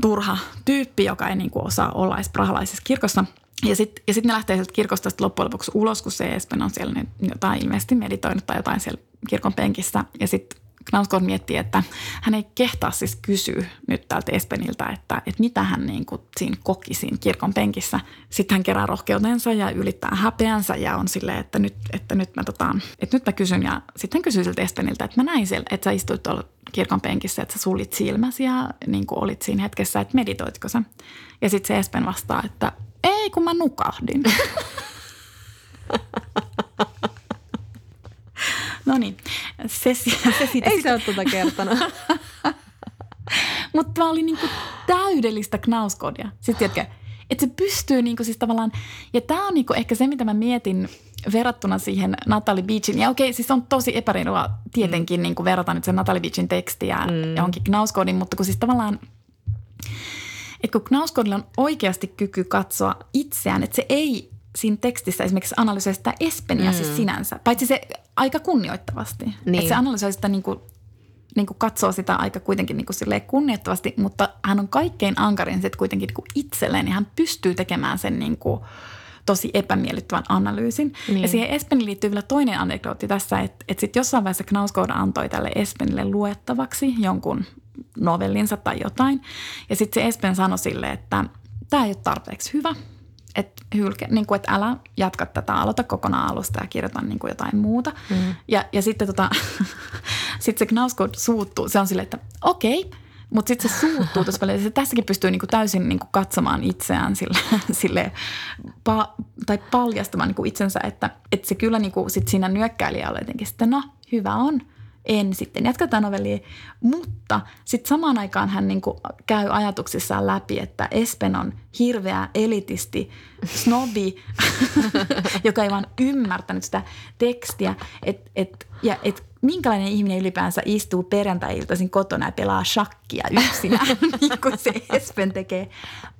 B: turha tyyppi, joka ei niin kuin osaa olla edes prahalaisessa kirkossa – ja sitten ja sit ne lähtee sieltä kirkosta loppujen lopuksi ulos, kun se Espen on siellä jotain ilmeisesti meditoinut tai jotain siellä kirkon penkissä. Ja sitten Knausgård miettii, että hän ei kehtaa siis kysyä nyt tältä Espeniltä, että, että mitä hän niin kuin siinä koki siinä kirkon penkissä. Sitten hän kerää rohkeutensa ja ylittää häpeänsä ja on silleen, että nyt, että nyt, mä, tota, että nyt mä kysyn. Ja sitten hän kysyy siltä Espeniltä, että mä näin siellä, että sä istuit tuolla kirkon penkissä, että sä sulit silmäsi ja niin kuin olit siinä hetkessä, että meditoitko sä. Ja sitten se Espen vastaa, että ei kun mä nukahdin. No niin, se, se
A: siitä. Ei se ole tuota kertonut.
B: Mutta tämä oli niinku täydellistä knauskodia. Sitten tiedätkö, että se pystyy niinku siis tavallaan, ja tämä on niinku ehkä se, mitä mä mietin verrattuna siihen Natalie Beachin. Ja okei, siis on tosi epäreilua tietenkin mm. niinku verrata nyt sen Natalie Beachin tekstiä mm. johonkin knauskodin, mutta kun siis tavallaan, että kun knauskodilla on oikeasti kyky katsoa itseään, että se ei siinä tekstissä esimerkiksi analysoi sitä Espeniä siis mm. siis sinänsä, paitsi se aika kunnioittavasti. Niin. Että se analysoi sitä niin kuin, niin kuin katsoo sitä aika kuitenkin niin kuin kunnioittavasti, mutta hän on kaikkein ankarin sitten kuitenkin niin kuin itselleen ja hän pystyy tekemään sen niin kuin tosi epämiellyttävän analyysin. Niin. Ja siihen Espenille liittyy vielä toinen anekdootti tässä, että, että sitten jossain vaiheessa Knauskoda antoi tälle Espenille luettavaksi jonkun novellinsa tai jotain. Ja sitten se Espen sanoi sille, että tämä ei ole tarpeeksi hyvä – että hylke, niin kuin, että älä jatka tätä, aloita kokonaan alusta ja kirjoita niin kuin jotain muuta. Mm. Ja, ja sitten tota, sit se Knausko suuttuu. Se on silleen, että okei, okay, mutta sitten se suuttuu tosi paljon. Se tässäkin pystyy niinku täysin niinku katsomaan itseään sille, sille pa, tai paljastamaan niinku itsensä, että, että se kyllä niinku sit siinä nyökkäilijällä jotenkin sitten, no hyvä on – en sitten jatka tätä novellia. Mutta sitten samaan aikaan hän niin kuin käy ajatuksissaan läpi, että Espen on hirveä elitisti, snobi, joka ei vaan ymmärtänyt sitä tekstiä. Et, et, ja et minkälainen ihminen ylipäänsä istuu perjantai-iltaisin kotona ja pelaa shakkia yksinään, niin kuin se Espen tekee.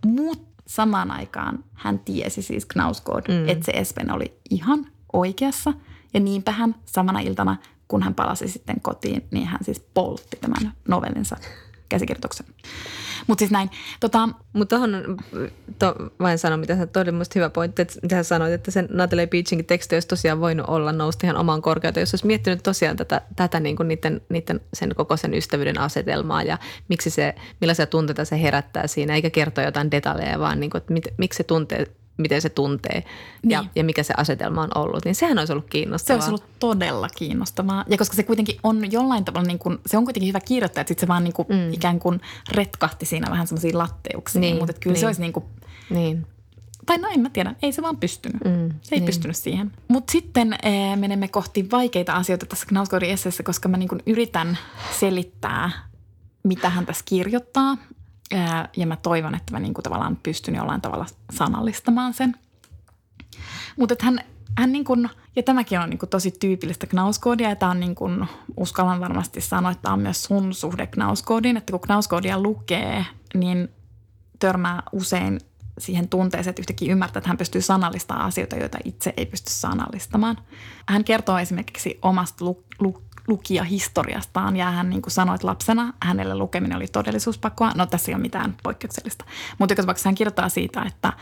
B: Mutta samaan aikaan hän tiesi siis Knauskood, mm. että se Espen oli ihan oikeassa. Ja niinpä hän samana iltana kun hän palasi sitten kotiin, niin hän siis poltti tämän novellinsa käsikirjoituksen. Mutta siis näin. Tota,
A: Mutta tuohon to, vain sano, mitä sä todella musta hyvä pointti, että mitä sä sanoit, että sen Natalie Beachinkin teksti olisi tosiaan voinut olla nousta ihan omaan korkeuteen, jos olisi miettinyt tosiaan tätä, tätä niin kuin niiden, niiden, sen koko sen ystävyyden asetelmaa ja miksi se, millaisia tunteita se herättää siinä, eikä kertoa jotain detaljeja, vaan niin kuin, että mit, miksi se tuntee miten se tuntee niin. ja, ja mikä se asetelma on ollut, niin sehän olisi ollut kiinnostavaa.
B: Se olisi ollut todella kiinnostavaa. Ja koska se kuitenkin on jollain tavalla, niin kuin, se on kuitenkin hyvä kirjoittaa, että sitten se vaan niin kuin, mm. ikään kuin retkahti siinä vähän semmoisia latteuksiin. Niin, mutta kyllä niin. se olisi niin kuin, niin. Tai no en mä tiedä, ei se vaan pystynyt. Mm, se ei niin. pystynyt siihen. Mutta sitten ee, menemme kohti vaikeita asioita tässä Knausgårdin esseessä, koska mä niin kuin yritän selittää, mitä hän tässä kirjoittaa – ja mä toivon, että mä niin kuin tavallaan pystyn jollain tavalla sanallistamaan sen. Mutta hän, hän niin kuin, Ja tämäkin on niin kuin tosi tyypillistä knauskoodia ja tämä on niin kuin, uskallan varmasti sanoa, että tämä on myös sun suhde knauskoodiin, että kun knauskoodia lukee, niin törmää usein siihen tunteeseen, että yhtäkkiä ymmärtää, että hän pystyy sanallistamaan asioita, joita itse ei pysty sanallistamaan. Hän kertoo esimerkiksi omasta lu- lukijahistoriastaan ja hän niin kuin sanoi, että lapsena hänelle lukeminen oli todellisuuspakkoa. No tässä ei ole mitään poikkeuksellista. Mutta joka hän kirjoittaa siitä, että,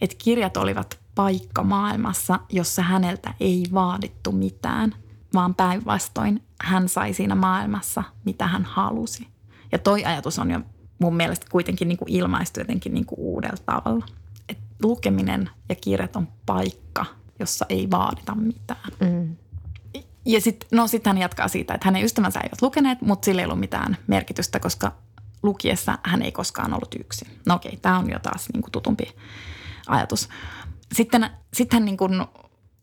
B: että kirjat olivat paikka maailmassa, jossa häneltä ei vaadittu mitään, vaan päinvastoin hän sai siinä maailmassa, mitä hän halusi. Ja toi ajatus on jo mun mielestä kuitenkin niin kuin ilmaistu jotenkin niin kuin uudella tavalla. Et lukeminen ja kirjat on paikka, jossa ei vaadita mitään. Mm. Ja sitten no sit hän jatkaa siitä, että hänen ystävänsä eivät lukeneet, mutta sillä ei ollut mitään merkitystä, koska lukiessa hän ei koskaan ollut yksin. No okei, tämä on jo taas niin kuin tutumpi ajatus. Sitten, sitten hän niin kuin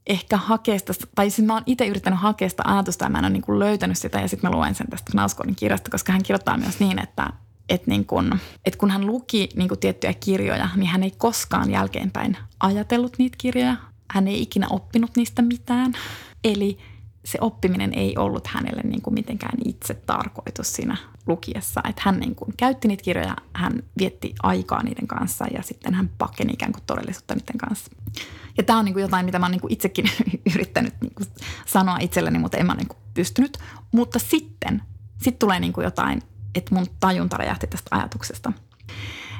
B: ehkä hakee sitä, tai siis mä oon itse yrittänyt hakea sitä ajatusta ja mä en ole niin kuin löytänyt sitä ja sitten mä luen sen tästä Knauskodin kirjasta, koska hän kirjoittaa myös niin, että, että, niin kun, että kun hän luki niin kun tiettyjä kirjoja, niin hän ei koskaan jälkeenpäin ajatellut niitä kirjoja. Hän ei ikinä oppinut niistä mitään. Eli se oppiminen ei ollut hänelle niin kuin mitenkään itse tarkoitus siinä lukiessa. Että hän niin kuin käytti niitä kirjoja, hän vietti aikaa niiden kanssa ja sitten hän pakeni ikään kuin todellisuutta niiden kanssa. Ja tämä on niin kuin jotain, mitä mä oon niin kuin itsekin yrittänyt niin kuin sanoa itselleni, mutta en mä niin kuin pystynyt. Mutta sitten, sitten tulee niin kuin jotain että mun tajunta räjähti tästä ajatuksesta.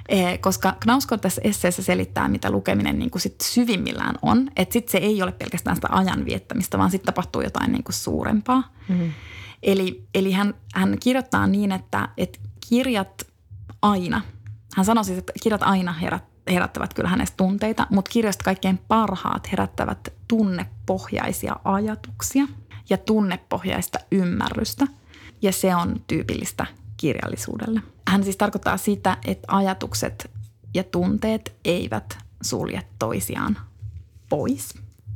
B: E, koska Knausko tässä esseessä selittää, mitä lukeminen niin kuin sit syvimmillään on. Että sitten se ei ole pelkästään sitä ajan viettämistä, vaan sitten tapahtuu jotain niin kuin suurempaa. Mm-hmm. Eli, eli hän, hän kirjoittaa niin, että, että kirjat aina, hän sanoi siis, että kirjat aina herät, herättävät kyllä hänestä tunteita, mutta kirjasta kaikkein parhaat herättävät tunnepohjaisia ajatuksia ja tunnepohjaista ymmärrystä. Ja se on tyypillistä kirjallisuudelle. Hän siis tarkoittaa sitä, että ajatukset ja tunteet eivät sulje toisiaan pois.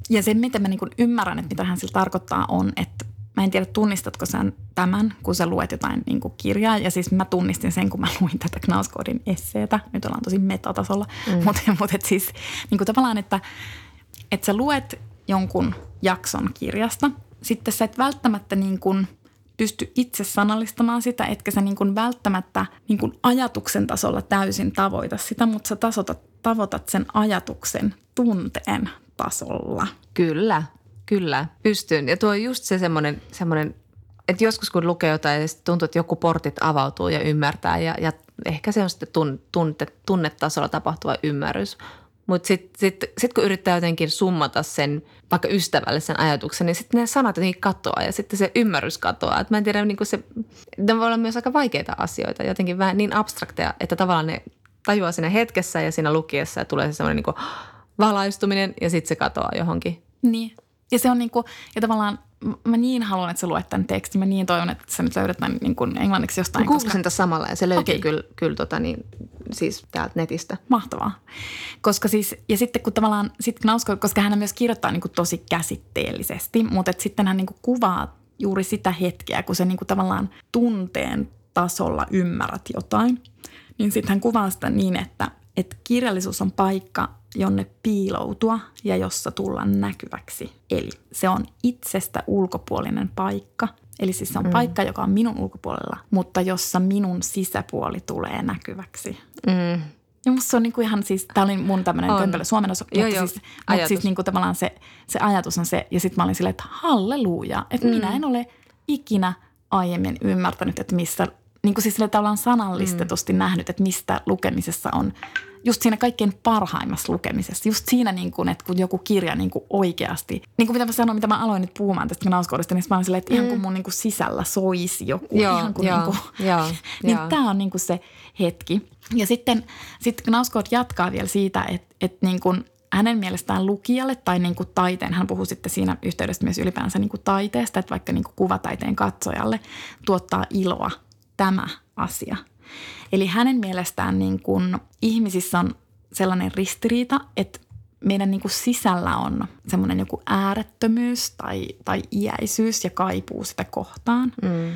B: Ja se, miten mä niin kuin ymmärrän, että mitä hän sillä tarkoittaa, on, että mä en tiedä, tunnistatko sen tämän, kun sä luet jotain niin kuin kirjaa. Ja siis mä tunnistin sen, kun mä luin tätä Knauskoodin esseetä. Nyt ollaan tosi metatasolla. Mm. Mutta, mutta et siis niin kuin tavallaan, että, että sä luet jonkun jakson kirjasta. Sitten sä et välttämättä niin kuin – pysty itse sanallistamaan sitä, etkä sä niin kuin välttämättä niin kuin ajatuksen tasolla täysin tavoita sitä, mutta sä tasotat, tavoitat sen ajatuksen tunteen tasolla.
A: Kyllä, kyllä, pystyn. Ja tuo on just se semmoinen, semmoinen että joskus kun lukee jotain ja tuntuu, että joku portit avautuu ja ymmärtää ja, ja ehkä se on sitten tunne, tunnetasolla tapahtuva ymmärrys. Mutta sitten sit, sit kun yrittää jotenkin summata sen vaikka ystävälle sen ajatuksen, niin sitten ne sanat jotenkin katoaa ja sitten se ymmärrys katoaa. Et mä en tiedä, niin se, ne voi olla myös aika vaikeita asioita, jotenkin vähän niin abstrakteja, että tavallaan ne tajuaa siinä hetkessä ja siinä lukiessa ja tulee se semmoinen niin valaistuminen ja sitten se katoaa johonkin.
B: Niin. Ja se on niin kuin, ja tavallaan mä niin haluan, että sä luet tämän tekstin. Mä niin toivon, että sä nyt löydät tämän niin kuin englanniksi jostain.
A: Mä koska... samalla ja se löytyy okay. kyllä, kyllä tota niin, siis täältä netistä.
B: Mahtavaa. Koska siis, ja sitten kun tavallaan, sit Knausko, koska hän myös kirjoittaa niin kuin tosi käsitteellisesti, mutta et sitten hän niin kuin kuvaa juuri sitä hetkeä, kun se niin kuin tavallaan tunteen tasolla ymmärrät jotain. Niin sitten hän kuvaa sitä niin, että, että kirjallisuus on paikka, jonne piiloutua ja jossa tulla näkyväksi. Eli se on itsestä ulkopuolinen paikka. Eli siis se on mm. paikka, joka on minun ulkopuolella, mutta jossa minun sisäpuoli tulee näkyväksi. Mm. Ja musta se on niinku ihan siis, tämä oli mun tämmöinen kömpelö suomennos, mutta joo, siis, mutta siis niinku tavallaan se, se ajatus on se, ja sitten mä olin silleen, että halleluja, että mm. minä en ole ikinä aiemmin ymmärtänyt, että missä, niin kuin siis sille tavallaan sanallistetusti mm. nähnyt, että mistä lukemisessa on just siinä kaikkein parhaimmassa lukemisessa. Just siinä, niin kuin, että kun joku kirja niin kuin oikeasti, niin kuin mitä mä sanoin, mitä mä aloin nyt puhumaan tästä knauskoodista, niin mä olin silleen, että mm. ihan kuin mun niin kuin sisällä soisi joku. Joo, ihan kuin, joo, niin kuin, joo, niin tämä on niin kuin se hetki. Ja sitten, sitten Knauskood jatkaa vielä siitä, että, että niin kuin hänen mielestään lukijalle tai niin kuin taiteen, hän puhuu sitten siinä yhteydessä myös ylipäänsä niin kuin taiteesta, että vaikka niin kuin kuvataiteen katsojalle tuottaa iloa tämä asia – Eli hänen mielestään niin kuin ihmisissä on sellainen ristiriita, että meidän niin kuin sisällä on semmoinen joku äärettömyys tai, tai iäisyys ja kaipuu sitä kohtaan. Mm.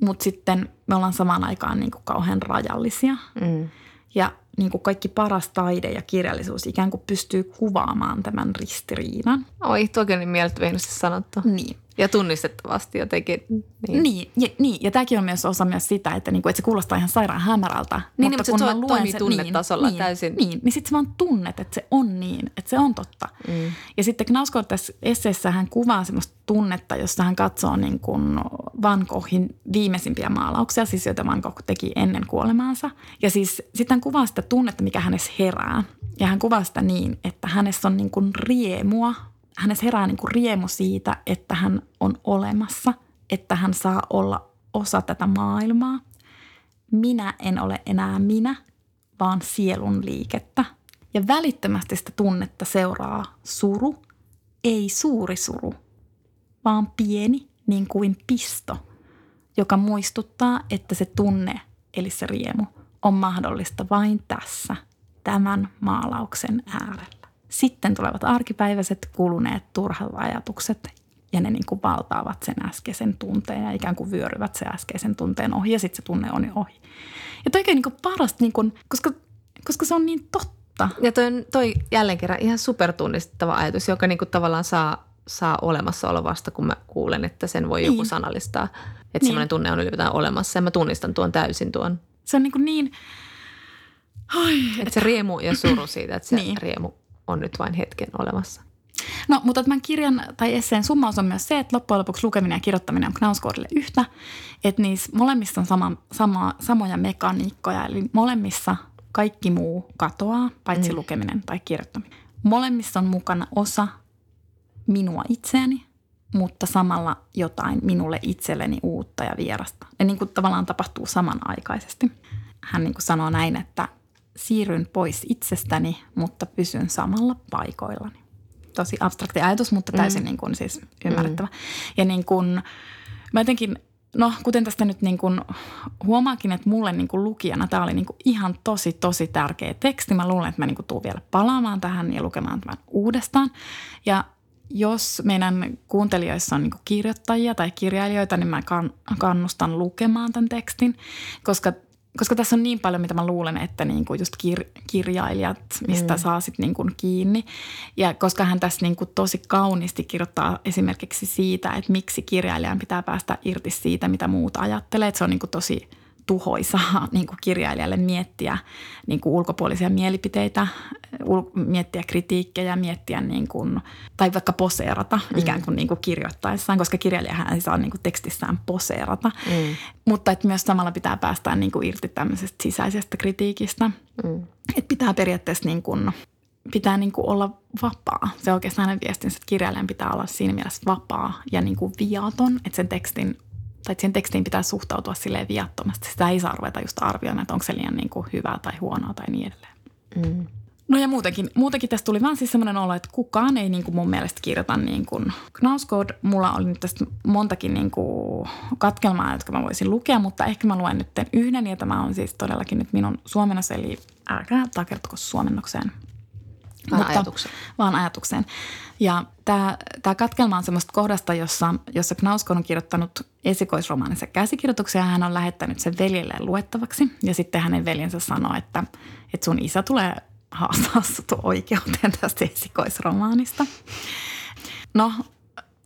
B: Mutta sitten me ollaan samaan aikaan niin kuin kauhean rajallisia. Mm. Ja niin kuin kaikki paras taide ja kirjallisuus ikään kuin pystyy kuvaamaan tämän ristiriidan.
A: Oi, toki on niin mieltävästi sanottu.
B: Niin.
A: Ja tunnistettavasti jotenkin.
B: Niin, niin ja, niin, ja tämäkin on myös osa myös sitä, että, niinku, että se kuulostaa ihan sairaan hämärältä.
A: Niin, mutta niin, kun se toimii tunnetasolla
B: niin,
A: täysin.
B: Niin, niin sitten sä vaan tunnet, että se on niin, että se on totta. Mm. Ja sitten Knausgård tässä esseessä hän kuvaa semmoista tunnetta, jossa hän katsoo niin kuin Van Goghin viimeisimpiä maalauksia, siis joita Van Gogh teki ennen kuolemaansa. Ja siis sitten hän kuvaa sitä tunnetta, mikä hänessä herää. Ja hän kuvaa sitä niin, että hänessä on niin kuin riemua – hänessä herää niin kuin riemu siitä, että hän on olemassa, että hän saa olla osa tätä maailmaa. Minä en ole enää minä, vaan sielun liikettä. Ja välittömästi sitä tunnetta seuraa suru, ei suuri suru, vaan pieni niin kuin pisto, joka muistuttaa, että se tunne, eli se riemu, on mahdollista vain tässä, tämän maalauksen äärellä. Sitten tulevat arkipäiväiset kuluneet turhat ajatukset ja ne niin kuin valtaavat sen äskeisen tunteen ja ikään kuin vyöryvät sen äskeisen tunteen ohi ja sitten se tunne on jo ohi. Ja toi on niin parasta, niin kuin, koska, koska se on niin totta.
A: Ja toi, toi jälleen kerran ihan supertunnistettava ajatus, joka niin kuin tavallaan saa, saa olemassaolo vasta, kun mä kuulen, että sen voi niin. joku sanallistaa. Että niin. semmoinen tunne on ylipäätään olemassa ja mä tunnistan tuon täysin tuon.
B: Se on niin, kuin niin
A: Oi, että, että se riemu ja suru siitä, että se niin. riemu on nyt vain hetken olemassa.
B: No, mutta tämän kirjan tai esseen summaus on myös se, että loppujen lopuksi lukeminen ja kirjoittaminen on Knausgårdille yhtä. Että niissä molemmissa on sama, sama, samoja mekaniikkoja, eli molemmissa kaikki muu katoaa, paitsi mm. lukeminen tai kirjoittaminen. Molemmissa on mukana osa minua itseäni, mutta samalla jotain minulle itselleni uutta ja vierasta. Ne niin kuin tavallaan tapahtuu samanaikaisesti. Hän niin kuin sanoo näin, että siirryn pois itsestäni, mutta pysyn samalla paikoillani. Tosi abstrakti ajatus, mutta täysin mm. niin kuin siis ymmärrettävä. Mm. Ja niin kuin, mä jotenkin, no kuten tästä nyt niin kuin huomaakin, että mulle niin kuin lukijana tämä oli niin kuin ihan tosi, tosi tärkeä teksti. Mä luulen, että mä niin kuin tuun vielä palaamaan tähän ja lukemaan tämän uudestaan. Ja jos meidän kuuntelijoissa on niin kirjoittajia tai kirjailijoita, niin mä kannustan lukemaan tämän tekstin, koska koska tässä on niin paljon, mitä mä luulen, että niin kuin just kir- kirjailijat, mistä mm. saa sitten niin kuin kiinni. Ja koska hän tässä niin kuin tosi kauniisti kirjoittaa esimerkiksi siitä, että miksi kirjailijan pitää päästä irti siitä, mitä muut ajattelee. Että se on niin kuin tosi tuhoisaa niin kuin kirjailijalle miettiä niin kuin ulkopuolisia mielipiteitä, miettiä kritiikkejä, miettiä niin kuin, tai vaikka poseerata mm. ikään kuin, niin kuin kirjoittaessaan, koska kirjailijahan ei saa niin kuin tekstissään poseerata. Mm. Mutta että myös samalla pitää päästä niin kuin irti tämmöisestä sisäisestä kritiikistä. Mm. Että pitää periaatteessa niin kuin, pitää niin kuin olla vapaa. Se on oikeastaan viestinsä, että kirjailijan pitää olla siinä mielessä vapaa ja niin kuin viaton, että sen tekstin tai siihen tekstiin pitää suhtautua silleen viattomasti. Sitä ei saa ruveta just arvioimaan, että onko se liian niin kuin hyvää tai huonoa tai niin edelleen. Mm. No ja muutenkin, muutenkin tästä tuli vaan siis semmoinen olo, että kukaan ei niin kuin mun mielestä kirjoita niin kuin Knausgård. Mulla oli nyt tästä montakin niin kuin katkelmaa, jotka mä voisin lukea, mutta ehkä mä luen nyt yhden ja tämä on siis todellakin nyt minun suomennos, eli älkää takertuko suomennokseen.
A: Vaan mutta, ajatukseen.
B: Vaan ajatukseen. Ja tämä, tämä katkelma on semmoista kohdasta, jossa, jossa Knauskon on kirjoittanut esikoisromaaninsa käsikirjoituksia ja hän on lähettänyt sen veljelleen luettavaksi. Ja sitten hänen veljensä sanoo, että, että sun isä tulee haastaa sut oikeuteen tästä esikoisromaanista. No,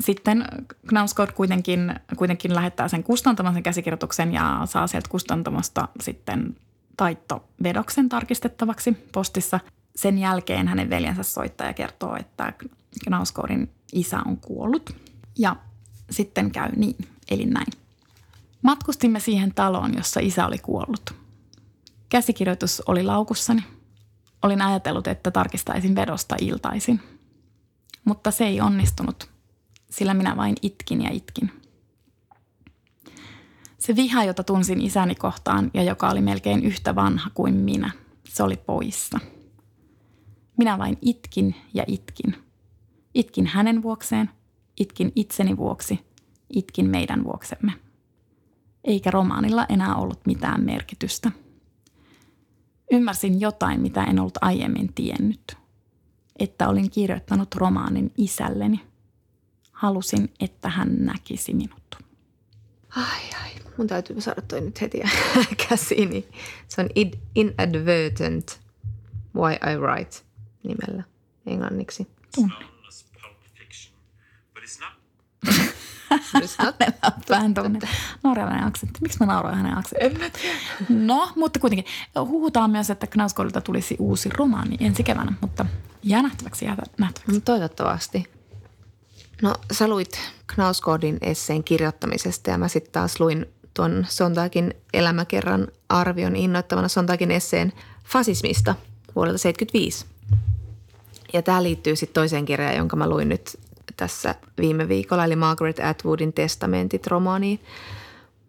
B: sitten Knausgård kuitenkin, kuitenkin lähettää sen kustantaman sen käsikirjoituksen ja saa sieltä kustantamosta sitten taittovedoksen tarkistettavaksi postissa. Sen jälkeen hänen veljensä soittaa ja kertoo, että Knausgårdin isä on kuollut. Ja sitten käy niin, eli näin. Matkustimme siihen taloon, jossa isä oli kuollut. Käsikirjoitus oli laukussani. Olin ajatellut, että tarkistaisin vedosta iltaisin. Mutta se ei onnistunut, sillä minä vain itkin ja itkin. Se viha, jota tunsin isäni kohtaan ja joka oli melkein yhtä vanha kuin minä, se oli poissa – minä vain itkin ja itkin. Itkin hänen vuokseen, itkin itseni vuoksi, itkin meidän vuoksemme. Eikä romaanilla enää ollut mitään merkitystä. Ymmärsin jotain, mitä en ollut aiemmin tiennyt. Että olin kirjoittanut romaanin isälleni. Halusin, että hän näkisi minut.
A: Ai ai, mun täytyy saada toi nyt heti käsiini. Se on Inadvertent Why I Write nimellä englanniksi.
B: Tunne. Vähän tuommoinen norjalainen aksentti. Miksi mä nauroin hänen aksenttiin? No, mutta kuitenkin. Huhutaan myös, että Knausgårdilta tulisi uusi romaani ensi keväänä, mutta jää nähtäväksi, jää nähtäväksi.
A: No, toivottavasti. No sä luit Knausgårdin esseen kirjoittamisesta ja mä sitten taas luin tuon Sontagin elämäkerran arvion innoittavana Sontagin esseen fasismista vuodelta 1975. Ja tämä liittyy sitten toiseen kirjaan, jonka mä luin nyt tässä viime viikolla, eli Margaret Atwoodin testamentit romaaniin.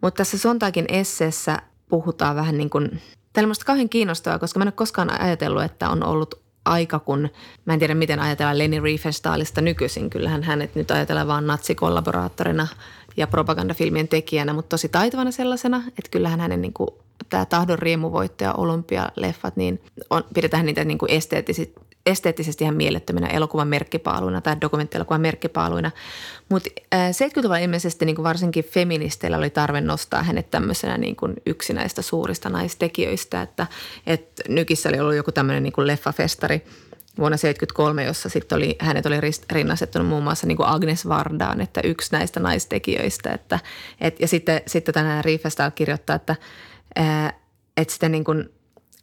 A: Mutta tässä Sontagin esseessä puhutaan vähän niin kuin, tämä on kauhean kiinnostavaa, koska mä en ole koskaan ajatellut, että on ollut aika, kun mä en tiedä miten ajatellaan Leni Riefenstahlista nykyisin. Kyllähän hänet nyt ajatellaan vain natsikollaboraattorina ja propagandafilmien tekijänä, mutta tosi taitavana sellaisena, että kyllähän hänen niin kuin, tämä tahdon riemuvoitto ja olympialeffat, niin on, pidetään niitä niin kuin esteettisesti ihan mielettöminä elokuvan merkkipaaluina tai dokumenttielokuvan merkkipaaluina. Mutta 70-luvulla ilmeisesti niin kuin varsinkin feministeillä oli tarve nostaa hänet tämmöisenä niin kuin yksi näistä suurista naistekijöistä, että, että Nykissä oli ollut joku tämmöinen niin kuin leffafestari vuonna 1973, jossa sitten oli, hänet oli rinnastettunut muun muassa niin kuin Agnes Vardaan, että yksi näistä naistekijöistä. Että, et, ja sitten, sitten tänään Riefestal kirjoittaa, että, ää, että sitten niin kuin,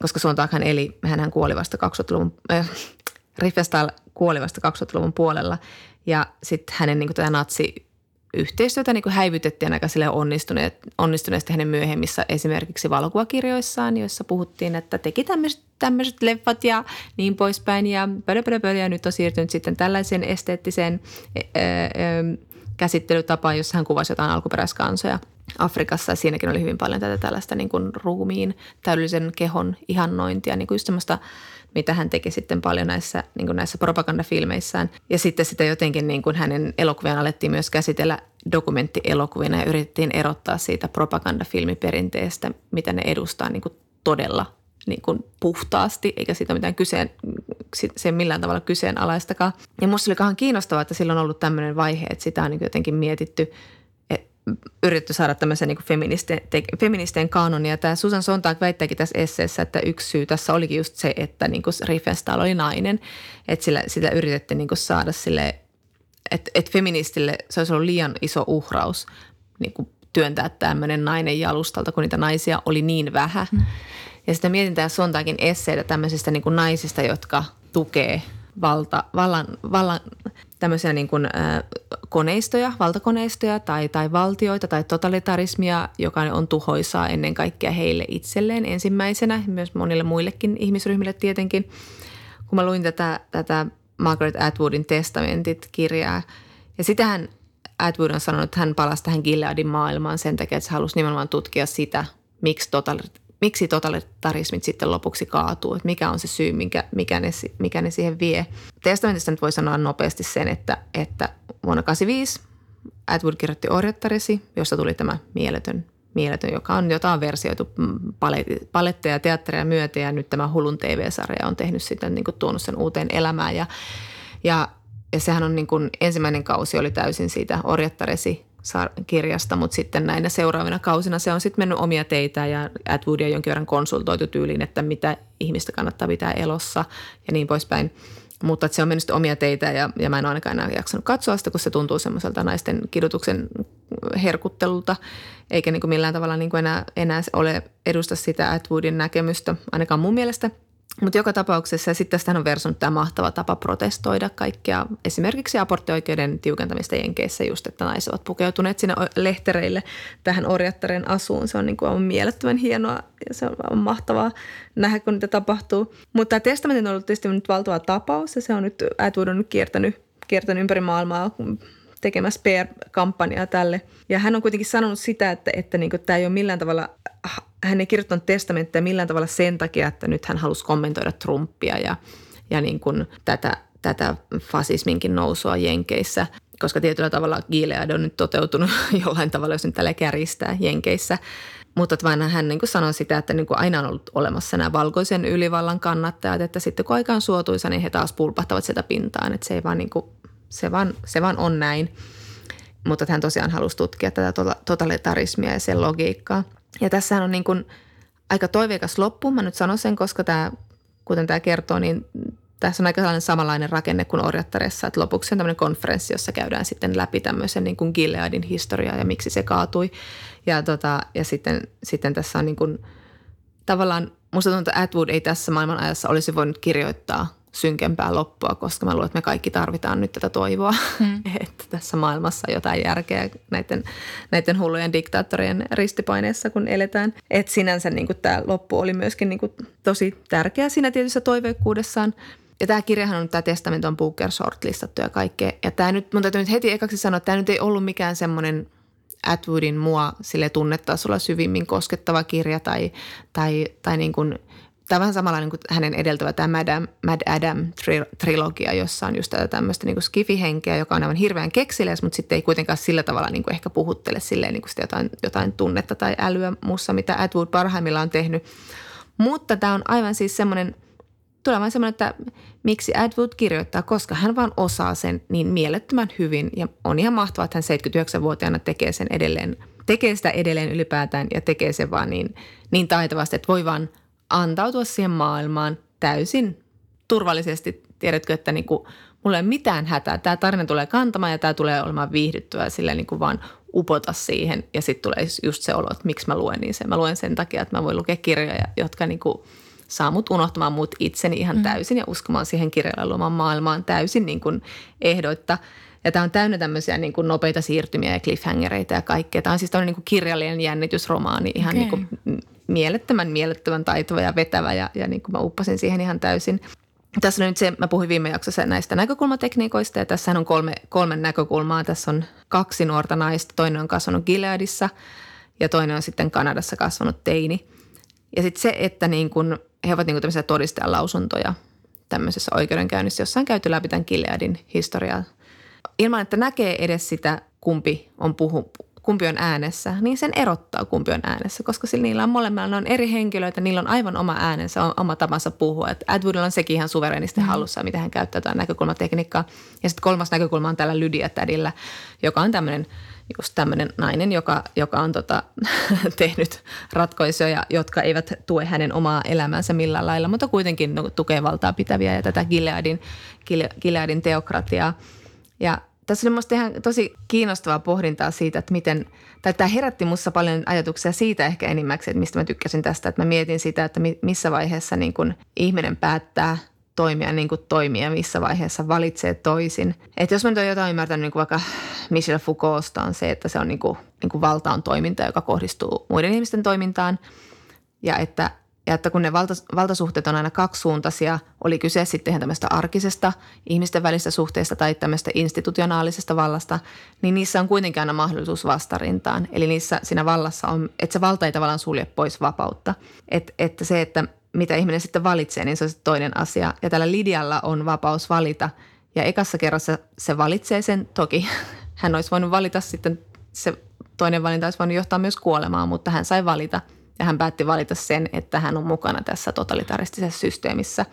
A: koska Sontaghan eli, hän kuoli vasta 2000-luvun, äh, Riefenstahl kuoli vasta 2000-luvun puolella. Ja sitten hänen niin kuin, tätä natsi yhteistyötä niin häivytettiin aika sille onnistuneet, onnistuneesti hänen myöhemmissä esimerkiksi valokuvakirjoissaan, joissa puhuttiin, että teki tämmöiset, tämmöiset leffat ja niin poispäin. Ja pödö, pödö, pödö, ja nyt on siirtynyt sitten tällaiseen esteettiseen ää, ää, käsittelytapaan, jossa hän kuvasi jotain alkuperäiskansoja Afrikassa ja siinäkin oli hyvin paljon tätä tällaista niin kuin ruumiin, täydellisen kehon ihannointia, niin kuin just semmoista – mitä hän teki sitten paljon näissä, niin kuin näissä propagandafilmeissään. Ja sitten sitä jotenkin niin kuin hänen elokuviaan alettiin myös käsitellä dokumenttielokuvina ja yritettiin erottaa siitä propagandafilmiperinteestä, mitä ne edustaa niin kuin todella niin kuin puhtaasti, eikä siitä mitään kyseen, se millään tavalla kyseenalaistakaan. Ja musta oli kiinnostavaa, että silloin on ollut tämmöinen vaihe, että sitä on niin jotenkin mietitty – yritetty saada tämmöisen niin feministen, te, feministeen kanonia. Tämä Susan Sontag väittääkin tässä esseessä, että yksi syy tässä olikin just se, että niin Riefenstahl oli nainen. Että sillä, sitä yritettiin niin saada sille, että, että feministille se olisi ollut liian iso uhraus niin kuin työntää tämmöinen nainen jalustalta, kun niitä naisia oli niin vähän. Mm. Ja sitten mietin tämä Sontagin esseitä tämmöisistä niin kuin naisista, jotka tukee valta, vallan, vallan tämmöisiä niin kuin, äh, koneistoja, valtakoneistoja tai, tai valtioita tai totalitarismia, joka on tuhoisaa ennen kaikkea heille itselleen ensimmäisenä, myös monille muillekin ihmisryhmille tietenkin. Kun mä luin tätä, tätä Margaret Atwoodin testamentit-kirjaa, ja sitähän Atwood on sanonut, että hän palasi tähän Gileadin maailmaan sen takia, että hän halusi nimenomaan tutkia sitä, miksi miksi totalitarismit sitten lopuksi kaatuu, että mikä on se syy, mikä, mikä, ne, mikä ne siihen vie. Testamentista nyt voi sanoa nopeasti sen, että, että vuonna 1985 Atwood kirjoitti Orjattaresi, josta tuli tämä mieletön, mieletön joka on, jota on versioitu paletteja, teatteria myötä ja nyt tämä Hulun TV-sarja on tehnyt sitten niin kuin tuonut sen uuteen elämään ja, ja, ja sehän on niin kuin, ensimmäinen kausi oli täysin siitä Orjattaresi kirjasta, mutta sitten näinä seuraavina kausina se on sitten mennyt omia teitä ja Atwoodia jonkin verran konsultoitu tyyliin, että mitä ihmistä kannattaa pitää elossa ja niin poispäin. Mutta se on mennyt omia teitä ja, ja mä en ole ainakaan enää jaksanut katsoa sitä, kun se tuntuu semmoiselta naisten kidutuksen herkuttelulta, eikä niin kuin millään tavalla niin kuin enää, enää ole edusta sitä Atwoodin näkemystä, ainakaan mun mielestä – mutta joka tapauksessa, ja sitten tästä on versunut tämä mahtava tapa protestoida kaikkia, esimerkiksi aborttioikeuden tiukentamista Jenkeissä just, että naiset ovat pukeutuneet sinne lehtereille tähän orjattaren asuun. Se on niin kuin on mielettömän hienoa ja se on mahtavaa nähdä, kun niitä tapahtuu. Mutta tämä testamentin on ollut tietysti nyt valtava tapaus ja se on nyt, Atwood on nyt kiertänyt, kiertänyt ympäri maailmaa tekemässä PR-kampanjaa tälle. Ja hän on kuitenkin sanonut sitä, että, että niin tämä ei ole millään tavalla hän ei kirjoittanut testamenttia millään tavalla sen takia, että nyt hän halusi kommentoida Trumpia ja, ja niin kuin tätä, tätä fasisminkin nousua Jenkeissä, koska tietyllä tavalla Gilead on nyt toteutunut jollain tavalla, jos nyt tällä kärjistää Jenkeissä. Mutta vaan hän niin sanoi sitä, että niin aina on ollut olemassa nämä valkoisen ylivallan kannattajat, että sitten kun aika on suotuisa, niin he taas pulpahtavat sieltä pintaan, että se, ei vaan niin kuin, se, vaan, se vaan on näin. mutta hän tosiaan halusi tutkia tätä tota-, totalitarismia ja sen logiikkaa. Ja tässä on niin kuin aika toiveikas loppu. Mä nyt sanon sen, koska tämä, kuten tämä kertoo, niin tässä on aika sellainen samanlainen rakenne kuin Orjattaressa, että lopuksi on tämmöinen konferenssi, jossa käydään sitten läpi tämmöisen niin kuin Gileadin historiaa ja miksi se kaatui. Ja, tota, ja sitten, sitten tässä on niin kuin, tavallaan, musta tuntuu, että Atwood ei tässä maailman ajassa olisi voinut kirjoittaa synkempää loppua, koska mä luulen, että me kaikki tarvitaan nyt tätä toivoa, hmm. että tässä maailmassa jotain järkeä näiden, näiden hullujen diktaattorien ristipaineessa, kun eletään. Et sinänsä niin tämä loppu oli myöskin niin tosi tärkeä siinä tietyssä toiveikkuudessaan. Ja tämä kirjahan on, tämä testament on Booker listattu ja kaikkea. Ja tämä nyt, mun täytyy nyt heti ekaksi sanoa, että tämä nyt ei ollut mikään semmoinen Atwoodin mua sille tunnetasolla syvimmin koskettava kirja tai, tai, tai niin kuin, tämä on vähän samanlainen kuin hänen edeltävä tämä Mad Adam, Mad Adam trilogia, jossa on just tätä tämmöistä niin skifihenkeä, joka on aivan hirveän keksiles, mutta sitten ei kuitenkaan sillä tavalla niin kuin ehkä puhuttele silleen niin kuin sitä jotain, jotain tunnetta tai älyä muussa, mitä Atwood parhaimmillaan on tehnyt. Mutta tämä on aivan siis semmoinen – tulee vain semmoinen, että miksi Atwood kirjoittaa, koska hän vaan osaa sen niin mielettömän hyvin ja on ihan mahtavaa, että hän 79-vuotiaana tekee sen edelleen, tekee sitä edelleen ylipäätään ja tekee sen vaan niin, niin taitavasti, että voi vaan antautua siihen maailmaan täysin turvallisesti. Tiedätkö, että niin kuin, mulla ei ole mitään hätää. Tämä tarina tulee kantamaan ja tämä tulee olemaan viihdyttyä silleen niin kuin vaan upota siihen ja sitten tulee just se olo, että miksi mä luen niin sen. Mä luen sen takia, että mä voin lukea kirjoja, jotka niin kuin – saa mut unohtamaan mut itseni ihan mm. täysin ja uskomaan siihen kirjalla luomaan maailmaan täysin niin kuin ehdoitta. Ja tämä on täynnä tämmöisiä niin kuin nopeita siirtymiä ja cliffhangereita ja kaikkea. Tämä on siis tämmöinen niin kuin kirjallinen jännitysromaani, ihan okay. niin kuin mielettömän, mielettömän taitava ja vetävä ja, ja niin kuin mä uppasin siihen ihan täysin. Tässä on nyt se, mä puhuin viime jaksossa näistä näkökulmatekniikoista ja tässä on kolme, kolme näkökulmaa. Tässä on kaksi nuorta naista, toinen on kasvanut Gileadissa ja toinen on sitten Kanadassa kasvanut teini. Ja sitten se, että niin kun he ovat niin tämmöisiä todistajan lausuntoja tämmöisessä oikeudenkäynnissä, jossa on käyty läpi tämän Gileadin historiaa. Ilman, että näkee edes sitä, kumpi on, puhu, kumpi on äänessä, niin sen erottaa, kumpi on äänessä, koska sillä niillä on molemmilla, ne on eri henkilöitä, niillä on aivan oma äänensä, oma tapansa puhua. Että Atwoodilla on sekin ihan suverenisti mm. hallussa, miten hän käyttää tätä näkökulmatekniikkaa. Ja sitten kolmas näkökulma on tällä Lydia Tädillä, joka on tämmöinen – just tämmöinen nainen, joka, joka on tota, tehnyt ratkaisuja, jotka eivät tue hänen omaa elämänsä millään lailla, mutta kuitenkin no, tukee valtaa pitäviä ja tätä Gileadin, Gileadin teokratiaa. Ja tässä oli minusta ihan tosi kiinnostavaa pohdintaa siitä, että miten, tai tämä herätti minussa paljon ajatuksia siitä ehkä enimmäkseen, että mistä mä tykkäsin tästä, että mä mietin sitä, että missä vaiheessa niin kun ihminen päättää – toimia niin kuin toimia, missä vaiheessa valitsee toisin. Et jos mä nyt olen jotain ymmärtänyt niin kuin vaikka Michel Foucaultsta on se, että se on niin kuin, niin kuin valta on toiminta, joka kohdistuu muiden ihmisten toimintaan ja että ja että kun ne valta, valtasuhteet on aina kaksisuuntaisia, oli kyse sitten tämmöistä arkisesta ihmisten välistä suhteesta tai tämmöistä institutionaalisesta vallasta, niin niissä on kuitenkin aina mahdollisuus vastarintaan. Eli niissä siinä vallassa on, että se valta ei tavallaan sulje pois vapautta. Et, että se, että mitä ihminen sitten valitsee, niin se on sitten toinen asia. Ja tällä Lidialla on vapaus valita. Ja ekassa kerrassa se valitsee sen. Toki hän olisi voinut valita sitten, se toinen valinta olisi voinut johtaa myös kuolemaan, mutta hän sai valita. Ja hän päätti valita sen, että hän on mukana tässä totalitaristisessa systeemissä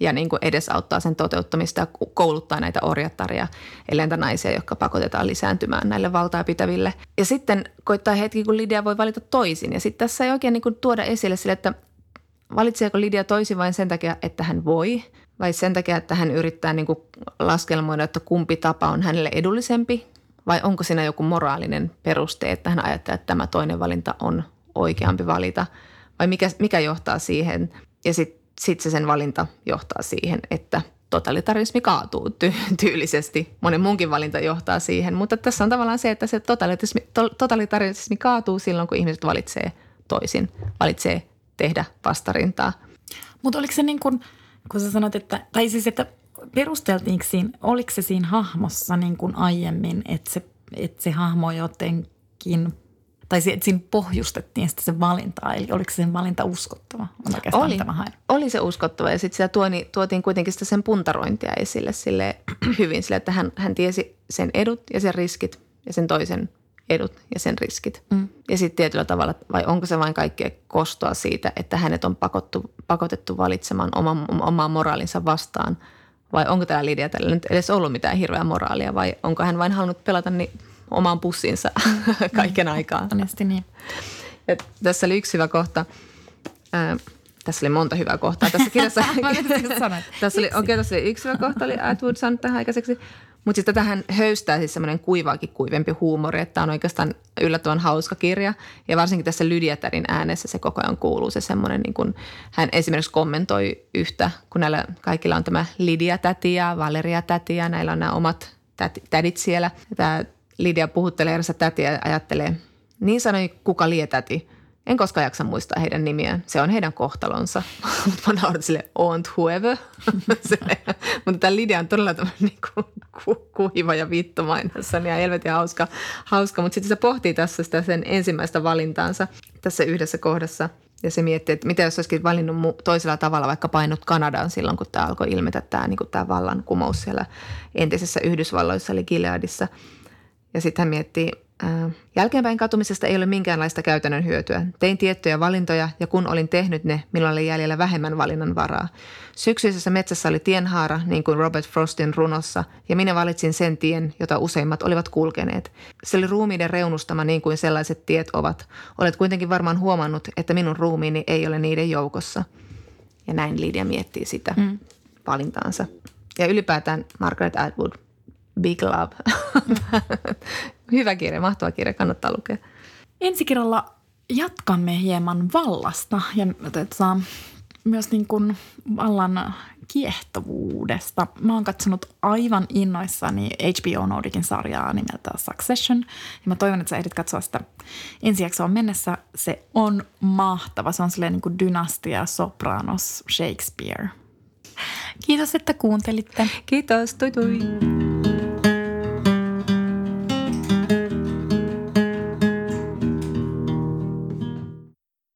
A: ja niin kuin edesauttaa sen toteuttamista ja kouluttaa näitä orjattaria, eläintä naisia, jotka pakotetaan lisääntymään näille valtaa pitäville. Ja sitten koittaa hetki, kun Lidia voi valita toisin. Ja sitten tässä ei oikein niin kuin tuoda esille sille, että valitseeko Lidia toisin vain sen takia, että hän voi, vai sen takia, että hän yrittää niin kuin laskelmoida, että kumpi tapa on hänelle edullisempi, vai onko siinä joku moraalinen peruste, että hän ajattelee, että tämä toinen valinta on oikeampi valita, vai mikä, mikä johtaa siihen. Ja sitten sit se sen valinta johtaa siihen, että totalitarismi kaatuu ty- tyylisesti. Monen muunkin valinta johtaa siihen, mutta tässä on tavallaan se, että se totalitarismi, to- totalitarismi kaatuu silloin, kun ihmiset valitsee toisin, valitsee tehdä vastarintaa.
B: Mutta oliko se niin kuin, kun sä sanot, että, tai siis että perusteltiinko siinä, oliko se siinä hahmossa niin kuin aiemmin, että se, että se hahmo jotenkin tai siinä pohjustettiin sitä se valintaa, eli oliko se sen valinta uskottava?
A: On oli, oli se uskottava ja sitten tuoni, tuotiin kuitenkin sitä sen puntarointia esille sille hyvin, sille, että hän, hän tiesi sen edut ja sen riskit ja sen toisen edut ja sen riskit. Mm. Ja sitten tietyllä tavalla, vai onko se vain kaikkea kostoa siitä, että hänet on pakottu, pakotettu valitsemaan oman, omaa moraalinsa vastaan, vai onko tämä Lidia tällä nyt edes ollut mitään hirveää moraalia, vai onko hän vain halunnut pelata niin omaan pussinsa kaiken aikaa.
B: Honesti niin.
A: Ja tässä oli yksi hyvä kohta. Ää, tässä oli monta hyvää kohtaa tässä kirjassa. tässä oli, okay, tässä oli yksi hyvä kohta, oli Atwood saanut tähän aikaiseksi. Mutta sitten tähän höystää siis semmoinen kuivaakin kuivempi huumori, että on oikeastaan yllättävän hauska kirja. Ja varsinkin tässä Lydiatärin äänessä se koko ajan kuuluu se semmoinen, niin kuin hän esimerkiksi kommentoi yhtä, kun näillä kaikilla on tämä Lydia-täti ja Valeria-täti ja näillä on nämä omat tädit siellä. Tämä Lydia puhuttelee erässä tätiä ja ajattelee, niin sanoi kuka lietäti – en koskaan jaksa muistaa heidän nimiään. Se on heidän kohtalonsa. Mutta mä naurin sille, on whoever. Mutta tämä Lidia on todella niin kuin kuiva ja vittumainen. Se helvetin hauska. hauska. Mutta sitten se pohtii tässä sitä sen ensimmäistä valintaansa tässä yhdessä kohdassa. Ja se miettii, että mitä jos olisikin valinnut toisella tavalla, vaikka painut Kanadaan silloin, kun tämä alkoi ilmetä tämä, niin vallankumous siellä entisessä Yhdysvalloissa, eli Gileadissa. Ja sitten hän miettii, Jälkeenpäin katumisesta ei ole minkäänlaista käytännön hyötyä. Tein tiettyjä valintoja ja kun olin tehnyt ne, minulla oli jäljellä vähemmän valinnan varaa. Syksyisessä metsässä oli tienhaara, niin kuin Robert Frostin runossa, ja minä valitsin sen tien, jota useimmat olivat kulkeneet. Se oli ruumiiden reunustama niin kuin sellaiset tiet ovat. Olet kuitenkin varmaan huomannut, että minun ruumiini ei ole niiden joukossa. Ja näin Lydia miettii sitä mm. valintaansa. Ja ylipäätään Margaret Atwood, Big Love. Hyvä kirja, mahtava kirja, kannattaa lukea.
B: Ensi kerralla jatkamme hieman vallasta ja tota, myös niin kuin vallan kiehtovuudesta. Mä oon katsonut aivan innoissani HBO Nordicin sarjaa nimeltä Succession. Ja mä toivon, että sä ehdit katsoa sitä ensi jaksoon mennessä. Se on mahtava. Se on silleen niin kuin dynastia, sopranos, Shakespeare. Kiitos, että kuuntelitte.
A: Kiitos. Tui tui.